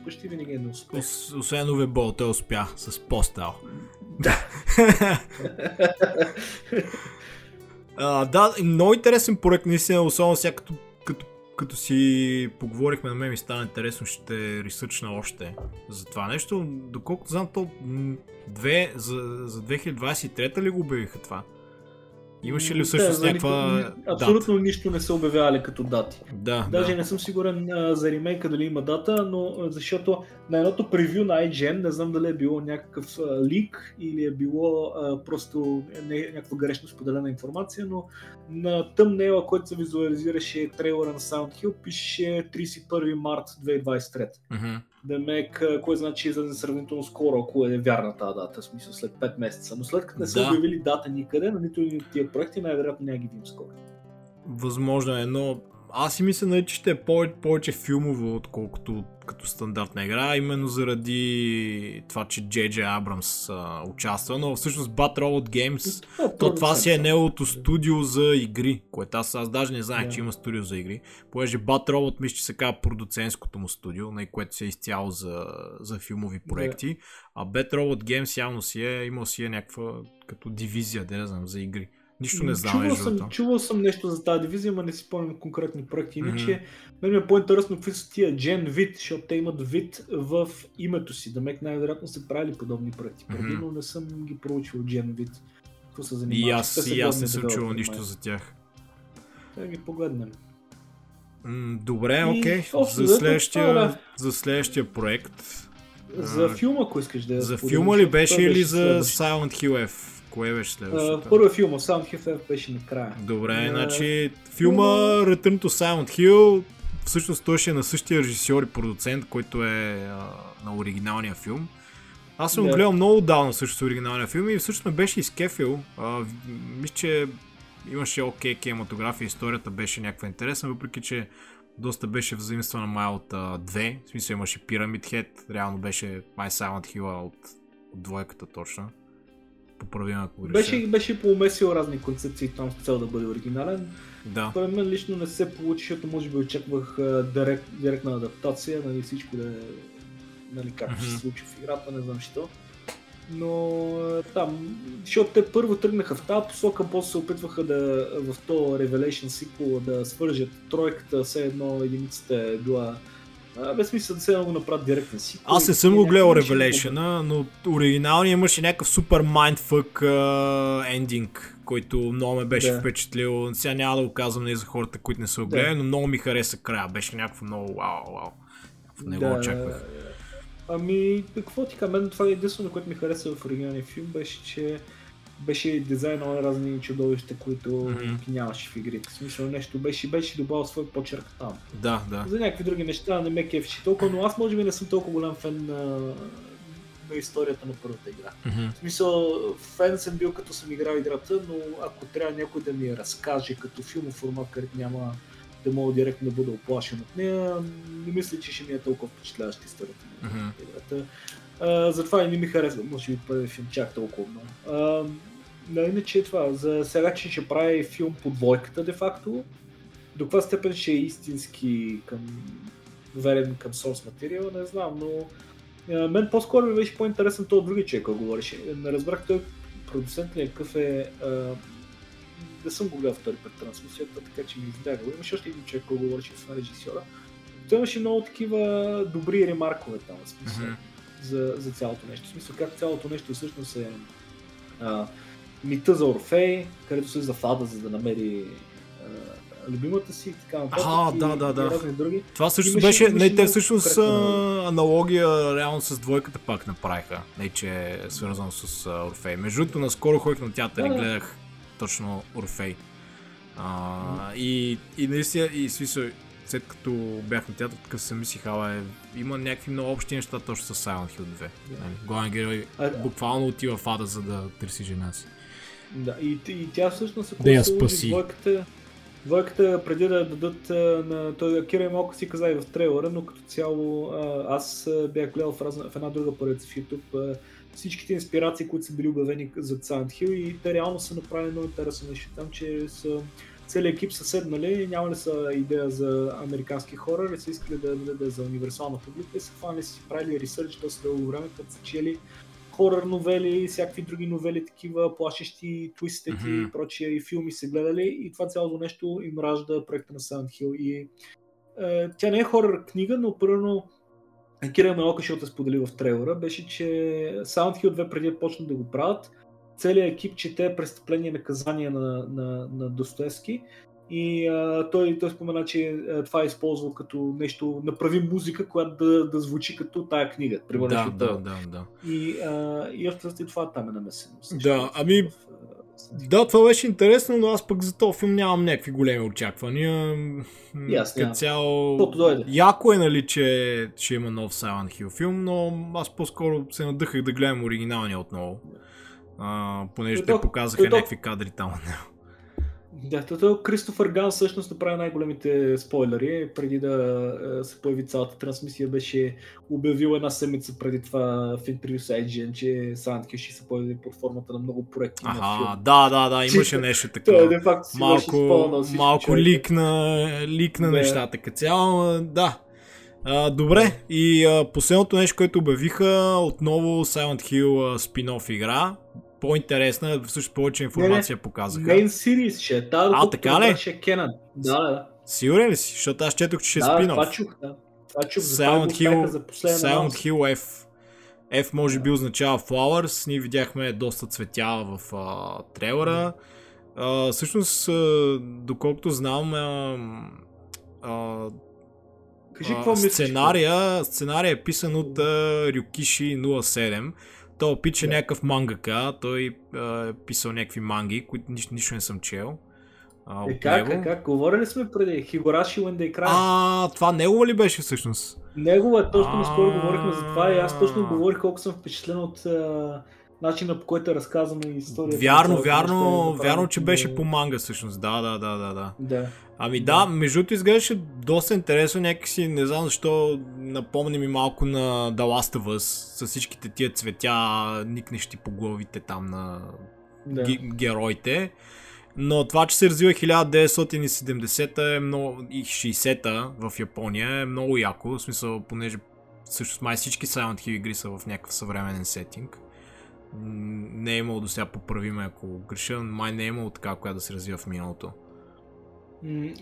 почти винаги е неуспех. Ос, освен Уве Бол, той успя с постел. Да. а, да, много интересен проект, наистина, особено сега като, като, си поговорихме на мен ми стана интересно, ще ресърчна още за това нещо. Доколкото знам, то две, за, за 2023 ли го обявиха това? Имаше ли всъщност Да, някаква никакво- Абсолютно нищо не са обявявали като дати. Да, Даже да. не съм сигурен а, за ремейка дали има дата, но защото на едното превю на IGN не знам дали е било някакъв а, лик или е било а, просто не, някаква грешно споделена информация, но на тъмнела, който се визуализираше трейлера на Sound Hill, пише 31 март 2023. Мгм. Демек, кое значи излезе сравнително скоро, ако е вярна тази дата, в смисъл след 5 месеца. Но след като не са Да. обявили дата никъде на нито един от тия проекти, най-вероятно няма ги видим скоро. Възможно е, но аз си мисля, нали, че ще е повече, повече филмово, отколкото като стандартна игра, именно заради това, че Джей Абрамс а, участва, но всъщност Bat Robot Games, то това си е неговото студио за игри, което аз, аз даже не знаех, Да. че има студио за игри, понеже Bat Robot мисля, че се казва продуцентското му студио, на което се е изцяло за, за филмови проекти, а Bat Robot Games явно си е, имал си е някаква като дивизия, да не знам, за игри. Нищо не знам, Чувал съм, чувал съм нещо за тази дивизия, но не си спомням конкретни проекти. Иначе, Мгм. мен ми е по-интересно какви са тия Gen вид, защото те имат вид в името си. Да мек най-вероятно са правили подобни проекти преди, Мгм. но не съм ги проучил Gen вид. Какво се занимават? И аз, и аз не съм чувал нищо за тях. Да ги погледнем. М, Добре, И окей. общо За следващия, да. за следващия проект. За А, филма, ако искаш да За филма ли беше или за. Silent Hill F? Кое беше следващото? Първо филма, Sound Hill беше накрая. Добре, А, значи филма Return to Silent Hill всъщност той ще е на същия режисьор и продуцент, който е а, на оригиналния филм. Аз съм го гледал много давно също с оригиналния филм и всъщност ме беше изкефил. Мисля, че имаше окей кинематография, историята беше някаква интересна, въпреки че доста беше взаимствана май от а, две. В смисъл имаше Pyramid Head, реално беше май Silent Hill от, от двойката точно. Поправим ако греша. Беше, беше поумесил разни концепции там с цел да бъде оригинален. Да. Според мен лично не се получи, защото може би очаквах директ, директна адаптация, нали, всичко да е, нали, както Мгм. се случи в играта, не знам що. Но там, защото те първо тръгнаха в тази посока, после се опитваха да в то Revelation sequel да свържат тройката, все едно единицата е била а, без смисъл да се го направят директен сиквел. Аз не съм го гледал Revelation, но оригиналния имаше някакъв супер mindfuck ендинг, който много ме беше Да. впечатлил. Сега няма да го казвам не за хората, които не са го Да. гледали, но много ми хареса края. Беше някакво много вау, вау. Не го очаквах. Ами, какво ти кажа, мен това е единствено, което ми хареса в оригиналния филм, беше, че беше дизайнал на разни чудовища, които ги нямаше в игрите. В смисъл нещо беше, беше добавил свой почерк там. Да, да. За някакви други неща не ме кефеше толкова, но аз може би не съм толкова голям фен на, на историята на първата игра. Мгм. В смисъл, фен съм бил като съм играл играта, но ако трябва някой да ми я разкаже като филмов формат, където няма да мога директно да бъда оплашен от нея, не мисля, че ще ми е толкова впечатляваща историята на Мгм. играта. Затова и не ми харесва, може би първи филм чак толкова много. А, да, иначе това, за сега, че ще прави филм по двойката, де факто, до каква степен ще е истински към верен към source материал, не знам, но а, мен по-скоро ми беше по-интересен този други човек, който говореше. Не разбрах той продуцент ли е, какъв е... А, не съм го гледал втори път трансмисията, така че ми избягал. Имаше още един човек, който говореше с режисьора. Той имаше много такива добри ремаркове там, в смисъл, Мгм. За, за цялото нещо. В смисъл, как цялото нещо всъщност е а, мита за Орфей, където се за фада, за да намери а, любимата си и така нататък. И, да, да, да. разни други. Това също Имаше- беше, имаше не, те всъщност а, аналогия реално с двойката пак направиха. Не, че е свързано с а, Орфей. Между другото, наскоро ходих на театър Да, и да. гледах точно Орфей. А, и, и наистина, и смисъл, след като бях на театър, така се мислих, абе, има някакви много общи неща точно с Silent Hill 2. Нали? Главен герой А, буквално отива в ада, за да търси жена си. Да, и, и тя всъщност, ако Да я спаси. двойката, двойката преди да дадат на той Кира и малко си каза и в трейлера, но като цяло аз бях гледал в, разна, в една друга поредица в YouTube всичките инспирации, които са били обявени за Silent Hill и те реално са направили много интересно нещо там, че са целият екип са седнали, нямали са идея за американски хорър? И са искали да даде за универсална публика. И са хванали си правили ресърч доста дълго време, като са чели хорър новели, всякакви други новели, такива плашещи, твистети Мгм. и прочие и филми са гледали. И това цялото нещо им ражда проекта на Silent Hill. И е, тя не е хорър книга, но първо Кира Мелока, защото сподели в трейлера, беше, че Silent Hill 2 преди да почнат да го правят, целият екип чете престъпление и наказание на, на, на Достоевски и а, той, той спомена, че а, това е използвал като нещо, направи музика, която да, да звучи като тая книга. Примерно Да, да, такова. да, да. И, а, и още и това там е намесено. Да, ами, В, а. Да, това беше интересно, но аз пък за този филм нямам някакви големи очаквания. Като нямам. цяло... Яко е, нали, че ще има нов Silent Hill филм, но аз по-скоро се надъхах да гледам оригиналния отново. А, понеже Той те то- показаха той то- някакви кадри там. Да, тото Кристофър Ган всъщност направи най-големите спойлери. Преди да е, се появи цялата трансмисия, беше обявил една седмица преди това в интервю с IGN, че Hill ще се появи под формата на много проекти на Аха, филм. да, да, да, имаше нещо Той такова. де факто си Малко, всички малко човека. ликна, ликна Да. нещата като цяло, да. А, добре, и а, последното нещо, което обявиха, отново Silent Hill а, спин-оф игра. По-интересна, всъщност повече информация показаха. Main Series ще е. Та, доколкото така ли? Ще е Canon. Да, да. Сигурен ли си? Защото аз четох, че ще е да, спин-оф. това чух, да. Това чух, Silent Hill, за Silent. Hill F. F може би означава Flowers. Ние видяхме доста цветя в а, трейлера. А, всъщност, а, доколкото знам, а, а, Кажи а, какво сценария, сценария е писан от а, Рюкиши 07. Той пич е някакъв мангака. Той е писал някакви манги, които нищо, нищо не съм чел. А, Е, как, него. как, говорили сме преди When They Cry. А, това негова ли беше всъщност? Негово е точно наскоро говорихме за това и аз точно говорих колко съм впечатлен от а, начина по който е разказана историята. Вярно, вярно, е вярно, че беше по- манга всъщност. Да, да, да, да, да. Да. Ами да, между другото изглеждаше доста интересно, някакси, не знам защо, напомни ми малко на The Last of Us, с всичките тия цветя, никнещи по главите там на да. ги, героите. Но това, че се развива 1970-та е много, и 60-та в Япония е много яко, в смисъл, понеже всъщност май всички Silent Hill игри са в някакъв съвременен сетинг. Не е имало до сега поправиме, ако греша, май не е имало така, която да се развива в миналото.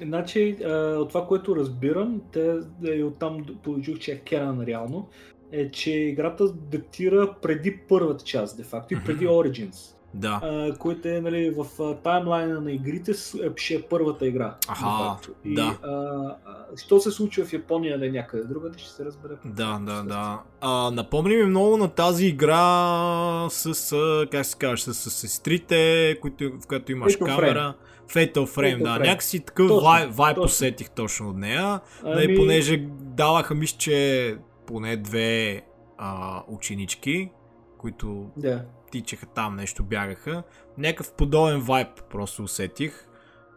Значи, от това, което разбирам, те да и оттам получих, че е Canon реално, е, че играта датира преди първата част, де факто, и преди. Origins, Да. а, което е нали, в таймлайна на игрите, е, ще е първата игра. Аха. И, да. А, що се случва в Япония или някъде другаде, ще се разбере. Да, да, да. А, напомни ми много на тази игра с, как се казваш, с, с сестрите, които, в която имаш Fatal камера. Fatal Frame, Fatal да. Frame. Някакси такъв Точно, вай, вайб точно. усетих точно от нея. Ами, Нали, понеже даваха мисля, че поне две а, ученички, които Да. Тичаха там, нещо бягаха. Някакъв подобен вайб просто усетих.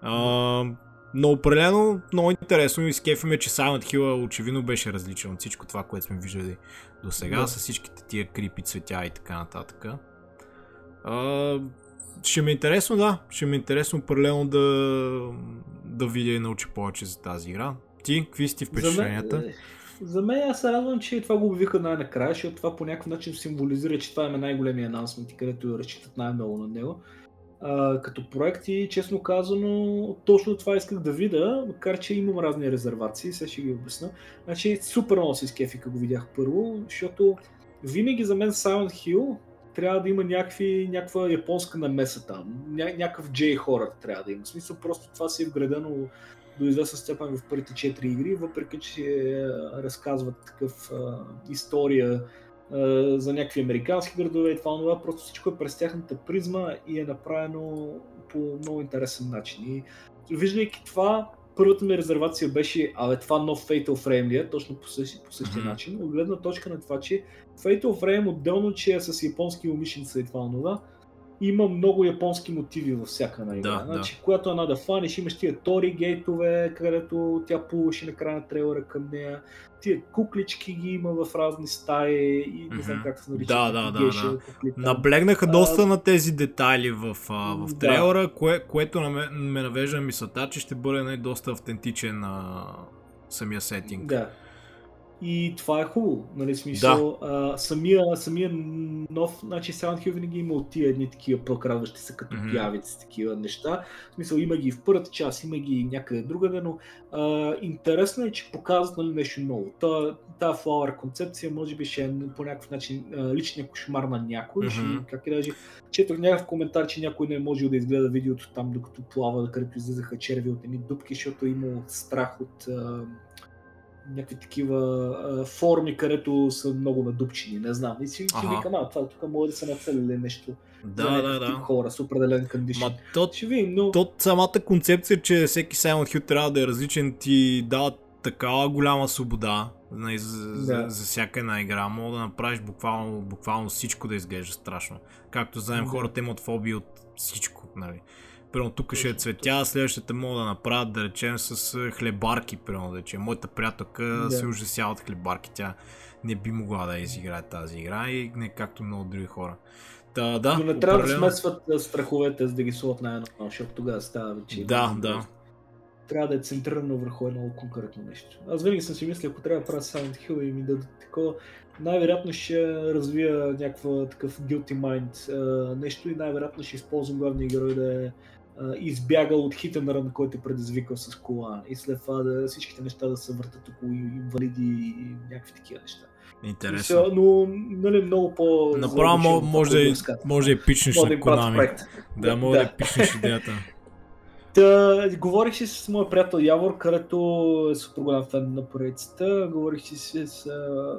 А, но определено много интересно и скефиме, че Silent Hill очевидно беше различен от всичко това, което сме виждали до сега, Да. с всичките тия крипи цветя и така нататък. А, ще ми е интересно, да. Ще ми е интересно определено да, да видя и науча повече за тази игра. Ти, какви си ти впечатленията? За мен, за мен аз се радвам, че това го обявиха най-накрая, защото това по някакъв начин символизира, че това е най-големия анонсмент и където разчитат най-много на него. А, като проект и честно казано, точно това исках да видя, макар че имам разни резервации, сега ще ги обясна. Значи супер много се изкефи, го видях първо, защото винаги за мен Silent Hill трябва да има някакви, някаква японска намеса там, ня, някакъв J-хорър трябва да има. В смисъл просто това си е вградено до известна степен в първите 4 игри, въпреки че е, разказват такъв а, история а, за някакви американски градове и това, това, просто всичко е през тяхната призма и е направено по много интересен начин. И виждайки това, първата ми резервация беше, абе това нов Fatal Frame ли е, точно по, същи, по същия Мгм. начин, от гледна точка на това, че Fatal Frame отделно, че е с японски умишленици и това, това, има много японски мотиви във всяка една игра. Да, значи, когато една да фаниш, имаш тия тори гейтове, където тя плуваше на края на трейлера към нея. Тия куклички ги има в разни стаи и не знам как се наричат. Да, да, да, да. Наблегнаха А, доста на тези детайли в, а, в да. трейлера, кое, което на ме, ме навежда на мисълта, че ще бъде най- доста автентичен а, самия сетинг. Да. И това е хубаво, нали, смисъл, а, самия, самия нов, значи Silent Hill винаги има от тия едни такива прокрадващи се като Мгм. пявици, такива неща. В смисъл, има ги в първата част, има ги някъде другаде, но а, интересно е, че показват нали, нещо ново. Та, тази Flower концепция може би ще е по някакъв начин личния кошмар на някой. Ще, как и даже четох някакъв коментар, че някой не е можел да изгледа видеото там, докато плава, където излизаха черви от едни дупки, защото е имал страх от някакви такива а, форми, където са много надупчени, не знам. И си, си викам, а, това тук може да са нацелили нещо Да, да, да. хора с определен кондишън. Ма то, Ще видим, но... то самата концепция, че всеки Silent Hill трябва да е различен, ти дава такава голяма свобода нали, за, Да. за, за всяка една игра. Мога да направиш буквално, буквално всичко да изглежда страшно. Както знаем, Да. хората имат фобии от всичко. Нали. Примерно тук ще е цветя, следващата мога да направят, да речем, с хлебарки, примерно, да речем. Моята приятелка Да. се ужасява от хлебарки, тя не би могла да изиграе тази игра и не както много други хора. Та, да, Но не трябва да определено. смесват а, страховете, за да ги сложат на едно, защото тогава става вече. Да, да. Трябва да е центрирано върху едно конкретно нещо. Аз винаги съм си мислил, ако трябва да правя Silent Hill и ми дадат такова, най-вероятно ще развия някаква такъв guilty mind нещо и най-вероятно ще използвам главния герой да е избягал от хитен рън, който е предизвикал с кола. И след това да, всичките неща да се въртат около инвалиди и някакви такива неща. Интересно. Сега, но нали, много по Направо мо- може, да, е- може да е пичнеш може да на им правят Konami. Да, може да, Да. да пичнеш идеята. Та, говорих си с моя приятел Явор, където е супер голям фен на поредицата. Говорих си с а,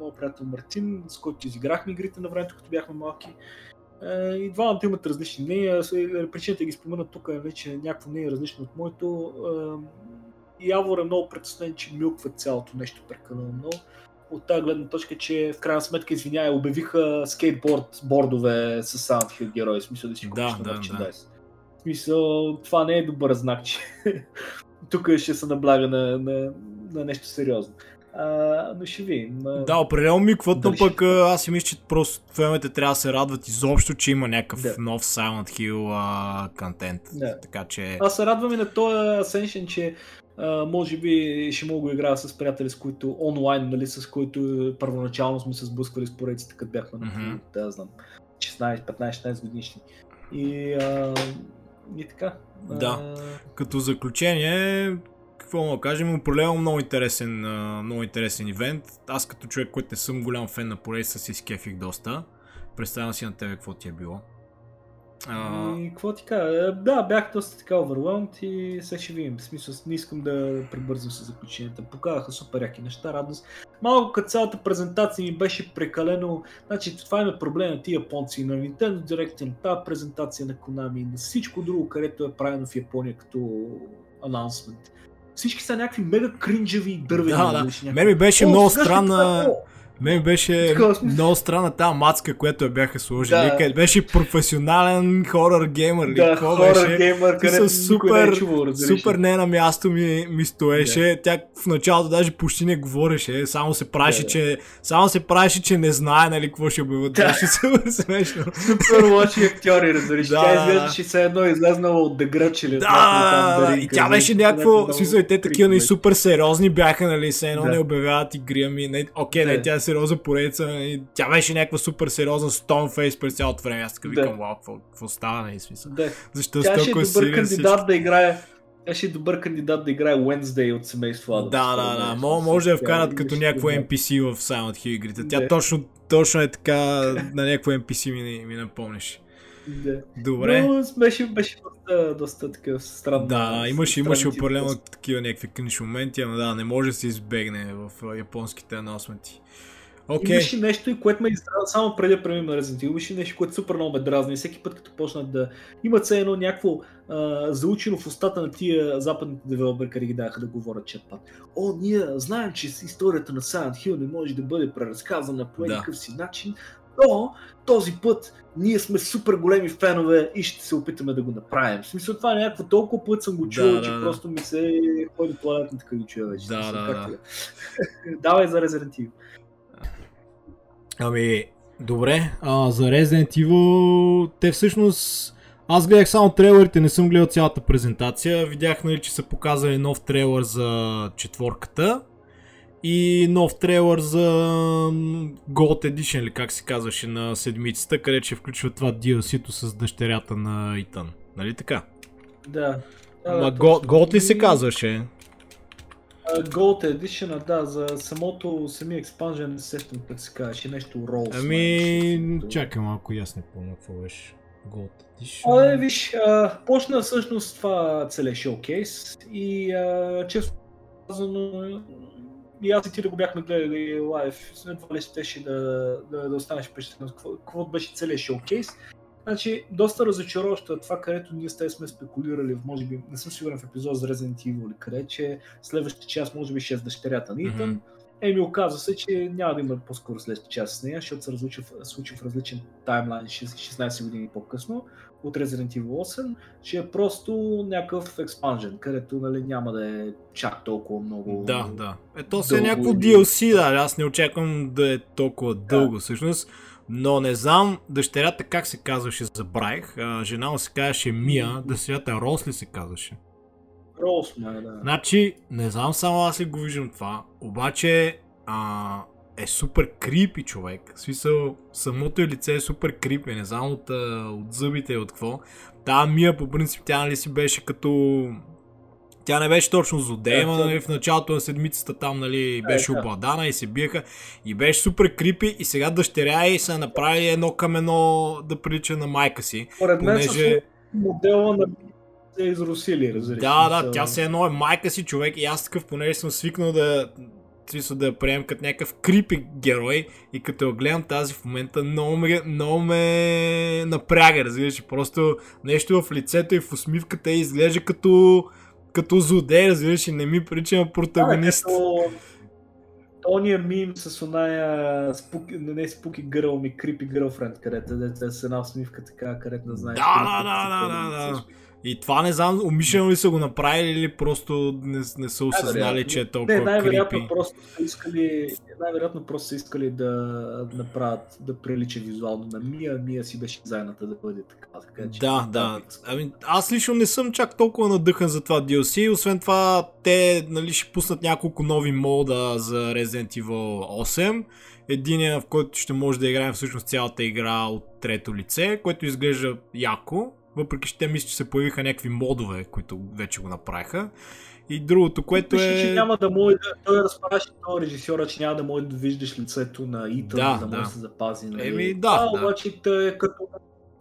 моя приятел Мартин, с който изиграхме игрите на времето, като бяхме малки. И двамата имат различни мнения. Е, Причината да ги спомена тук е вече някакво мнение различно от моето. А, Явор е много притеснен, че милква цялото нещо прекалено много. От тази гледна точка, че в крайна сметка, извинявай, обявиха скейтборд бордове с Hill герои, в смисъл да си Да, купиш на да, мерчендайз. В смисъл, това не е добър знак, че тук ще се набляга на, на, на нещо сериозно. А, но ще видим. Да, определено Дали ще- пък а, аз си мисля, че просто феновете трябва да се радват изобщо, че има някакъв Да. нов Silent Hill а, контент. Да. Така че... Аз се радвам и на този Ascension, че а, може би ще мога да играя с приятели, с които онлайн, нали, с които първоначално сме се сблъсквали с поредиците, като бяхме на Мгм. да знам, 16, 15, 16 годишни. И, а, и така. Да. А, Като заключение, какво да кажем, определено много интересен, много интересен ивент. Аз като човек, който не съм голям фен на поредица, си скефих доста. Представям си на тебе какво ти е било. А, И какво ти кажа? Да, бях доста така overwhelmed и сега ще видим. В смисъл, не искам да прибързам с заключенията. Показаха супер яки неща, радост. Малко като цялата презентация ми беше прекалено... Значи това има проблем на тия японци, на Nintendo Direct, на тази презентация на Konami, на всичко друго, където е правено в Япония като анонсмент. Всички са някакви мега кринджави и дървени. Да, да. Мен ми беше О, много странна... правя, о, Мен беше много странна тази мацка, която я бяха сложили. Да. където Беше професионален хорър геймър. Да, Какво беше? геймър, където никой не е супер- чувал. Супер не на място ми, ми стоеше. Тя в началото даже почти не говореше. Само се Да, да. че, само се правеше, че не знае нали, какво ще обявят. Да. Беше супер смешно. Супер лоши актьори, разбираш. Да, Тя да, изглеждаше се едно излезнала от The Grudge или Да, да, и тя беше нали, някакво, смисъл и те такива нали, крик, супер сериозни бяха, нали, се едно не обявяват игри, ами, окей, не, тя е сериозна поредица, нали, тя беше някаква супер сериозна стоунфейс през цялото време, аз така викам, вау, какво, какво става, нали, смисъл. Да. Защо Тя ще е добър силен кандидат да играе тя ще е добър кандидат да играе Wednesday от семейство Адамс. Да, да, да. Мо- може да я вкарат като някакво NPC в Silent Hill игрите. Тя точно, точно е така на някакво NPC ми, ми напомниш. Да. Добре. Но беше, беше доста, доста такъв странно. Да, имаше, имаше определено такива някакви кринж моменти, ама да, не може да се избегне в японските анонсменти. Окей. Имаше нещо, и което ме издразни, само преди да преминем на Resident Evil, имаше нещо, което супер много ме дразни. Всеки път, като почнат да имат се едно някакво а, заучено в устата на тия западните девелопери, къде ги даха да говорят четпат. О, ние знаем, че историята на Silent Hill не може да бъде преразказана по Да. някакъв си начин, но този път ние сме супер големи фенове и ще се опитаме да го направим. В смисъл това е някакво толкова път съм го чул, Да, че да, да. просто ми се ходи туалетна така го чуя вече. Да, да, да. е? Давай за Resident Evil. Ами, добре. А, за Resident Evil, те всъщност... Аз гледах само трейлерите, не съм гледал цялата презентация. Видях, нали, че са показали нов трейлер за четворката. И нов трейлер за Gold Edition, или как се казваше, на седмицата, където ще включва това DLC-то с дъщерята на Итан. Нали така? Да. Ама да, Gold. Gold ли се казваше? Gold Edition, да, за самото, самия експанжен, не се сещам как се казваше, нещо Rolls. Ами, чакай малко, аз не помня какво беше. Gold Edition. Абе, виж, а, почна всъщност това целият шоукейс и а, често казано и аз и ти да го бяхме гледали лайв, едва ли щеше да, да, да останеш впечатлен какво, какво беше целият шоукейс. Значи, доста разочароващо е това, където ние с те сме спекулирали, може би, не съм сигурен в епизод за Resident Evil или къде, че следващия час може би ще е с дъщерята на Итан. Мгм. Еми, оказва се, че няма да има по-скоро след част с нея, защото се разлучи, случи в различен таймлайн 16 години по-късно от Resident Evil 8, че е просто някакъв експанжен, където нали, няма да е чак толкова много... Да, да. Ето се е някакво DLC, да. Аз не очаквам да е толкова дълго всъщност. Но не знам дъщерята как се казваше, забравих. Жена му се казваше Мия, дъщерята Рос ли се казваше? Росма, да. Значи, не знам само аз ли го виждам това, обаче а, е супер крипи човек. В смисъл, самото лице е супер крипи, не знам от, от зъбите и от какво. Та Мия по принцип тя нали си беше като... Тя не беше точно злодей, Да, но нали, в началото на седмицата там нали, беше да. обладана и се биеха и беше супер крипи и сега дъщеря й са направили едно към едно да прилича на майка си. Поред мен понеже- с модела на се изрусили, разбираш. Да, да, тя се едно е майка си човек и аз такъв, понеже съм свикнал да смисъл да я приемам като някакъв крипи герой и като я гледам тази в момента много ме, много ме напряга, разбираш, и просто нещо в лицето и в усмивката изглежда като като злодей, разбираш, и не ми прилича на протагонист. Да, като Ония мим с оная спуки, не спуки гърл ми, крипи гърлфренд, където е с една усмивка така, където да знаеш. Да, да, да, пълни да, да. И това не знам, умишлено ли са го направили или просто не, не са осъзнали, Най-вероятно. че е Не, толкова най-вероятно крипи. просто са искали, най-вероятно просто са искали да направят, да прилича визуално на Мия, Мия си беше дизайната да бъде така, така че... Да, да. Ами, аз лично не съм чак толкова надъхан за това DLC. Освен това, те нали, ще пуснат няколко нови мода за Resident Evil 8. Единия, в който ще може да играем всъщност цялата игра от трето лице, което изглежда яко. Въпреки, че те мисля, че се появиха някакви модове, които вече го направиха. И другото, което Пише, че е... няма да може да... Той разпраши този режисьора, че няма да може да виждаш лицето на Итан, Да, да, да, може да се запази. Нали? Еми, да, а, да. обаче те е като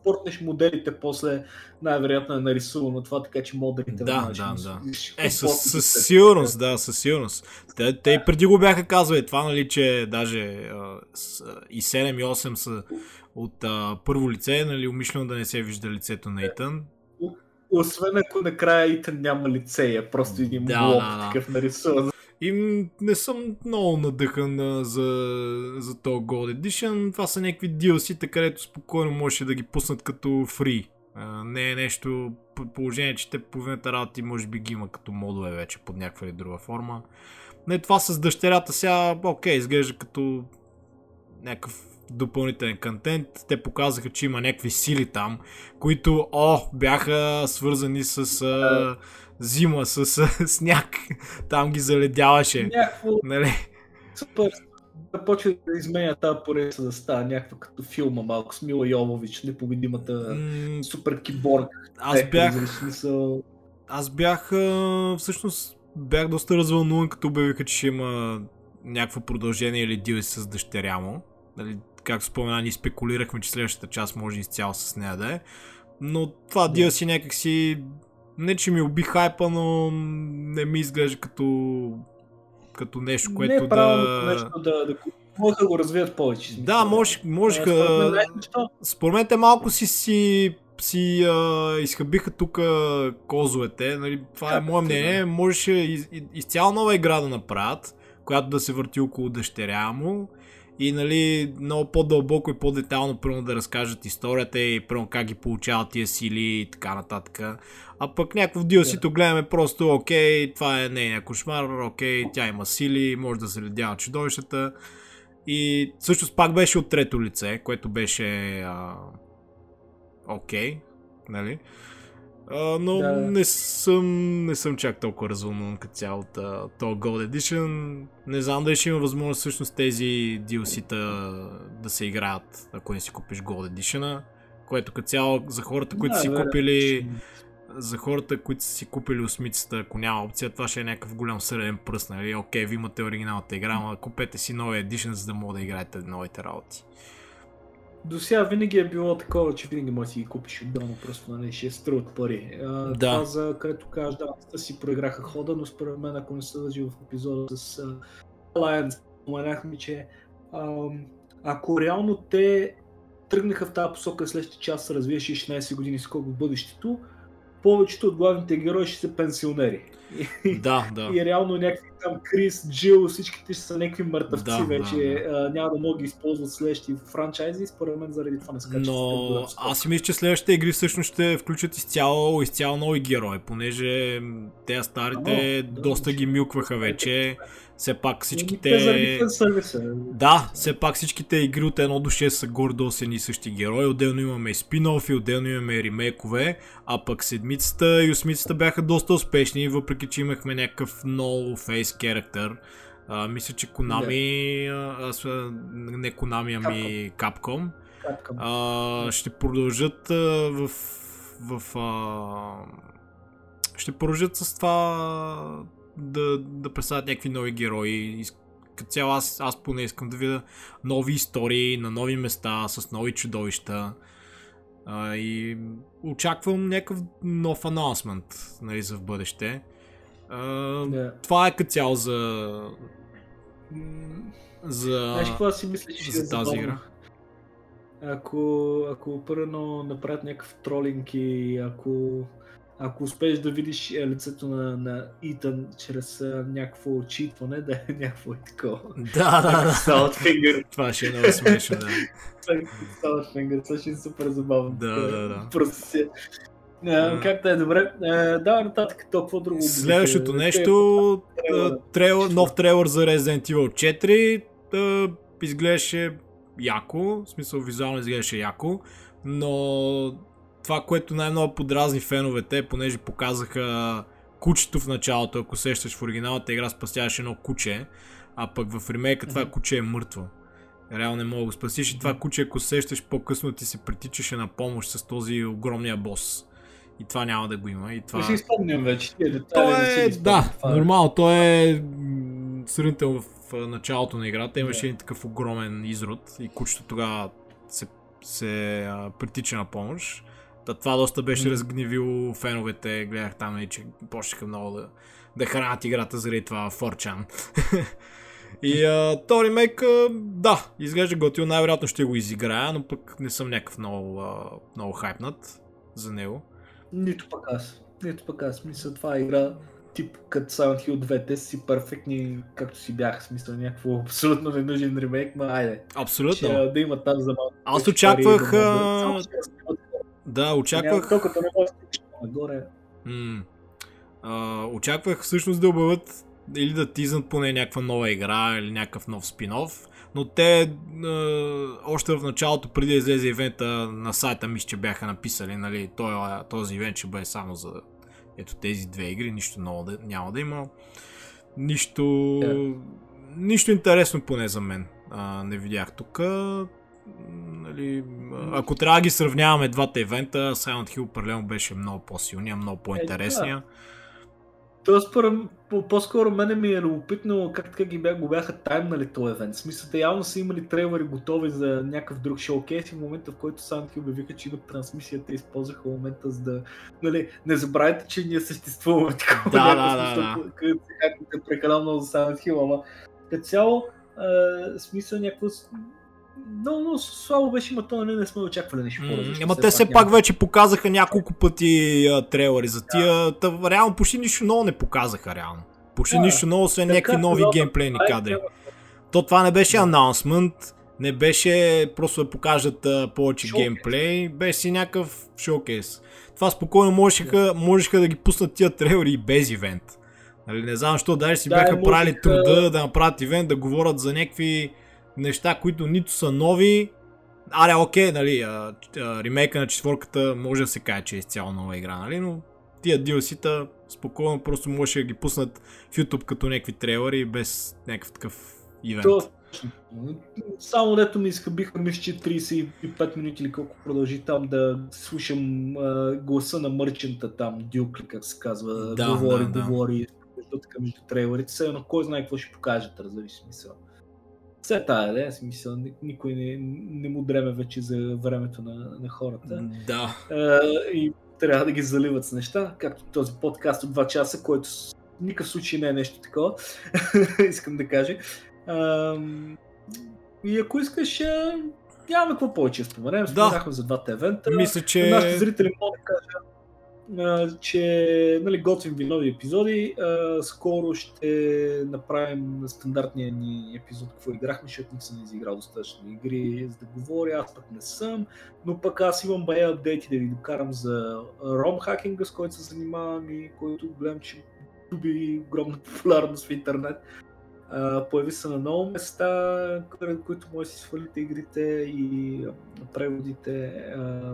портнеш моделите, после най-вероятно е нарисувано това, така че модерите Да, да, да. Е, със, със сигурност, да, със сигурност. Те, те и преди го бяха казвали това, нали, че даже а, с, и 7 и 8 са от а, първо лице, нали, умишлено да не се вижда лицето на Итан. Освен ако накрая Итан няма лице, е просто един Да, блок да, да. такъв нарисуван. И не съм много надъхан за, за този Gold Edition. Това са някакви DLC, където спокойно можеше да ги пуснат като фри. А, не е нещо, по положение, че те половината работи може би ги има като модове вече под някаква или друга форма. Не, това с дъщерята сега, окей, изглежда като някакъв допълнителен контент. Те показаха, че има някакви сили там, които, о, бяха свързани с а, зима, с, с сняг. Там ги заледяваше. Някакво Нали? супер да почва да изменя тази поредица да става някаква като филма малко с Мила Йовович, непобедимата супер киборг. Аз бях, смисъл, аз бях, а, всъщност, бях доста развълнуван, като обявиха, че ще има някакво продължение или DLC с дъщеря му. Нали, както спомена, ние спекулирахме, че следващата част може изцяло с нея да е. Но това Да. DLC някакси, не че ми уби хайпа, но не ми изглежда като, като нещо, което не е да... нещо да, да, може да го развият повече. Да, може, може А, според мен, знаеш защо? Според мен те малко си, си, си а, изхъбиха тук козовете. Нали, това е Как мое ти, мнение. Можеше из, из, изцяло нова игра да направят, която да се върти около дъщеря му. И нали, много по-дълбоко и по-детално примерно да разкажат историята и примерно как ги получават тия сили и така нататък. А пък някакво DLC-то гледаме просто, окей, това е нейния кошмар, окей, тя има сили, може да се ледява чудовищата. И всъщност пак беше от трето лице, което беше а, окей, нали? А, но Да. не, съм, не съм чак толкова развълнуван като цяло от а, този Gold Edition. Не знам дали ще има възможност всъщност тези DLC-та да се играят, ако не си купиш Gold Edition. Което като цяло за хората, които Да, си вероятно купили ще- за хората, които са си купили осмицата, ако няма опция, това ще е някакъв голям среден пръст, нали? Окей, ви имате оригиналната игра, но купете си новия едишън, за да мога да играете новите работи. До сега винаги е било такова, че винаги можеш да си ги купиш отделно, просто нали, ще струват пари. А, Да. Това за където кажеш, да, аз си проиграха хода, но според мен, ако не се държи в епизода с uh, Alliance, споменахме, че ам, ако реално те тръгнаха в тази посока следващия час се развиеше 16 години скоро в бъдещето, повечето от главните герои ще са пенсионери. Да, да. И реално някакви там Крис, Джил, всичките ще са някакви мъртъвци Да, вече. да, А, няма да могат да ги използват следващи франчайзи. Според мен заради това не скачат. Но аз си мисля, че следващите игри всъщност ще включат изцяло, изцяло нови герои, понеже те старите да, доста ще- ги милкваха вече. Все пак Те всичките... Да, все пак всичките игри от 1 до 6 са горе-долу с едни и същи герои. Отделно имаме и спин-офи, отделно имаме и ремейкове, а пък седмицата и осмицата бяха доста успешни, въпреки че имахме някакъв нов фейс характер. А, мисля, че Konami, а, аз, не Konami, ами Capcom, Капкам. а, ще продължат а, в, в а, ще продължат с това да, да представят някакви нови герои. Като цяло аз, аз поне искам да видя нови истории на нови места с нови чудовища. А, и очаквам някакъв нов анонсмент нали, за в бъдеще. А, Да. Това е като цяло за, за, Знаеш какво си мисля, че за е тази забавно? игра. Ако, ако първо направят някакъв тролинг и ако, ако успееш да видиш е, лицето на, на Итан чрез някакво очитване, да е някакво и такова. Да, да, да. Finger. Това ще е много смешно, да. Finger. Това ще е супер забавно. Да, да, да. Просто си. А, как да е добре? А, да, нататък толкова друго. Следващото Те- нещо, трейлър. нов трейлър за Resident Evil 4, а, изглеждаше яко, в смисъл визуално изглеждаше яко, но това, което най-много подразни феновете, понеже показаха кучето в началото, ако сещаш в оригиналната игра спасяваше едно куче, а пък в ремейка това куче е мъртво. Реално не мога да го спасиш и това куче, ако сещаш по-късно ти се притичаше на помощ с този огромния бос. И това няма да го има. И това... Не си спомням вече. Тия детайли То не си е, да, Това е. нормално. То е сравнително в началото на играта. Имаше един такъв огромен изрод и кучето тогава се, се а, притича на помощ. Та това доста беше М. разгневило феновете. Гледах там, и че почнаха много да, да хранят играта заради това Форчан. И а, то ремейк, а, да, изглежда готино, най-вероятно ще го изиграя, но пък не съм някакъв много, а, много хайпнат за него. Нито пък аз. Нито пък аз. Мисля, това е игра тип като Silent Hill 2. Те си перфектни, както си бях. Смисъл, някакво абсолютно ненужен ремейк, ма айде. Абсолютно. Ще, да има там за малко. Аз очаквах, пари, да очаквах. Толкова не може нагоре. М. А, очаквах всъщност да обявят или да тизнат поне някаква нова игра или някакъв нов спин-оф, но те а, още в началото, преди да излезе ивента на сайта, мисля, че бяха написали, нали, този, този ивент ще бъде само за ето тези две игри, нищо ново да, няма да има. Нищо, Да. нищо интересно поне за мен а, не видях тук. Нали, ако трябва да ги сравняваме двата ивента, Silent Hill определено беше много по-силния, много по-интересния. Тоест, според, по- по-скоро мене ми е любопитно как така ги бях, го бяха таймнали този евент. Смисъл, те явно са имали трейлери готови за някакъв друг шоукейс и в момента, в който Hill обявиха, че имат трансмисията, използваха момента за да... Нали, не забравяйте, че ние съществуваме такова. Да, да, да, смисъл, да. Където се прекалено много за Silent Hill, ама като цяло, смисъл някакво... Много, много слабо беше, но то не, не сме очаквали М, по-различно. Ама те все няма- пак вече показаха няколко пъти а, трейлери за тия. Та, реално почти нищо ново не показаха реално. Почти Да. нищо ново, освен някакви нови това- геймплейни това е кадри. То това не беше Да. анонсмент, не беше просто да покажат а, повече Шоукейс. геймплей, беше си някакъв шоукейс. Това спокойно можеха, можеха да ги пуснат тия трейлери и без ивент. Нали, не знам защо даже си Да, бяха можеха- правили труда да направят ивент, да говорят за някакви неща, които нито са нови. Аре, окей, нали, а, а, ремейка на четворката може да се каже, че е изцяло нова игра, нали, но тия DLC-та спокойно просто можеше да ги пуснат в YouTube като някакви трейлери без някакъв такъв ивент. То, само дето ми изхъбиха, мисля, че 35 минути или колко продължи там да слушам а, гласа на мърчента там, Дюк ли как се казва, Да, говори, да, да. говори, между, така, между трейлерите, все едно кой знае какво ще покажат, разбираш смисъл. Все тая, да, смисъл, ни- никой не, не му дреме вече за времето на, на хората. Да. А, и трябва да ги заливат с неща, както този подкаст от 2 часа, който в никакъв случай не е нещо такова, искам да кажа. Ам, и ако искаш, а, нямаме какво повече да споменем. Споменахме за двата евента. Мисля, На нашите че зрители мога да кажа, а, че нали, готвим ви нови епизоди. Скоро ще направим стандартния ни епизод, какво играхме, защото не съм изиграл достатъчно игри, за да говоря, аз пък не съм. Но пък аз имам бая апдейти да ви докарам за ром хакинга, с който се занимавам и който гледам, че доби огромна популярност в интернет. Появи се на много места, които може да си свалите игрите и преводите.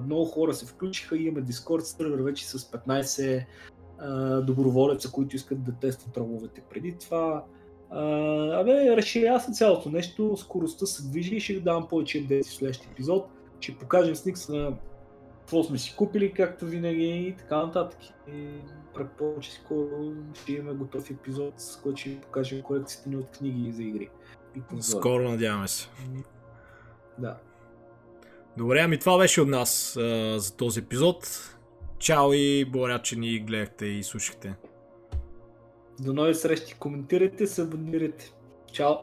Много хора се включиха, имаме Discord сервер вече с 15 uh, доброволеца, които искат да тестват ромовете преди това. Абе, разширява се цялото нещо, скоростта се движи и ще ви давам повече апдейти в следващия епизод. Ще покажем сникс на какво сме си купили, както винаги и така нататък. И предполагам, че скоро ще имаме готов епизод, с който ще ви покажем колекцията ни от книги за игри. И конзоли. Скоро надяваме се. Да. Добре, ами това беше от нас а, за този епизод. Чао и благодаря, че ни гледахте и слушахте. До нови срещи. Коментирайте, се абонирайте. Чао!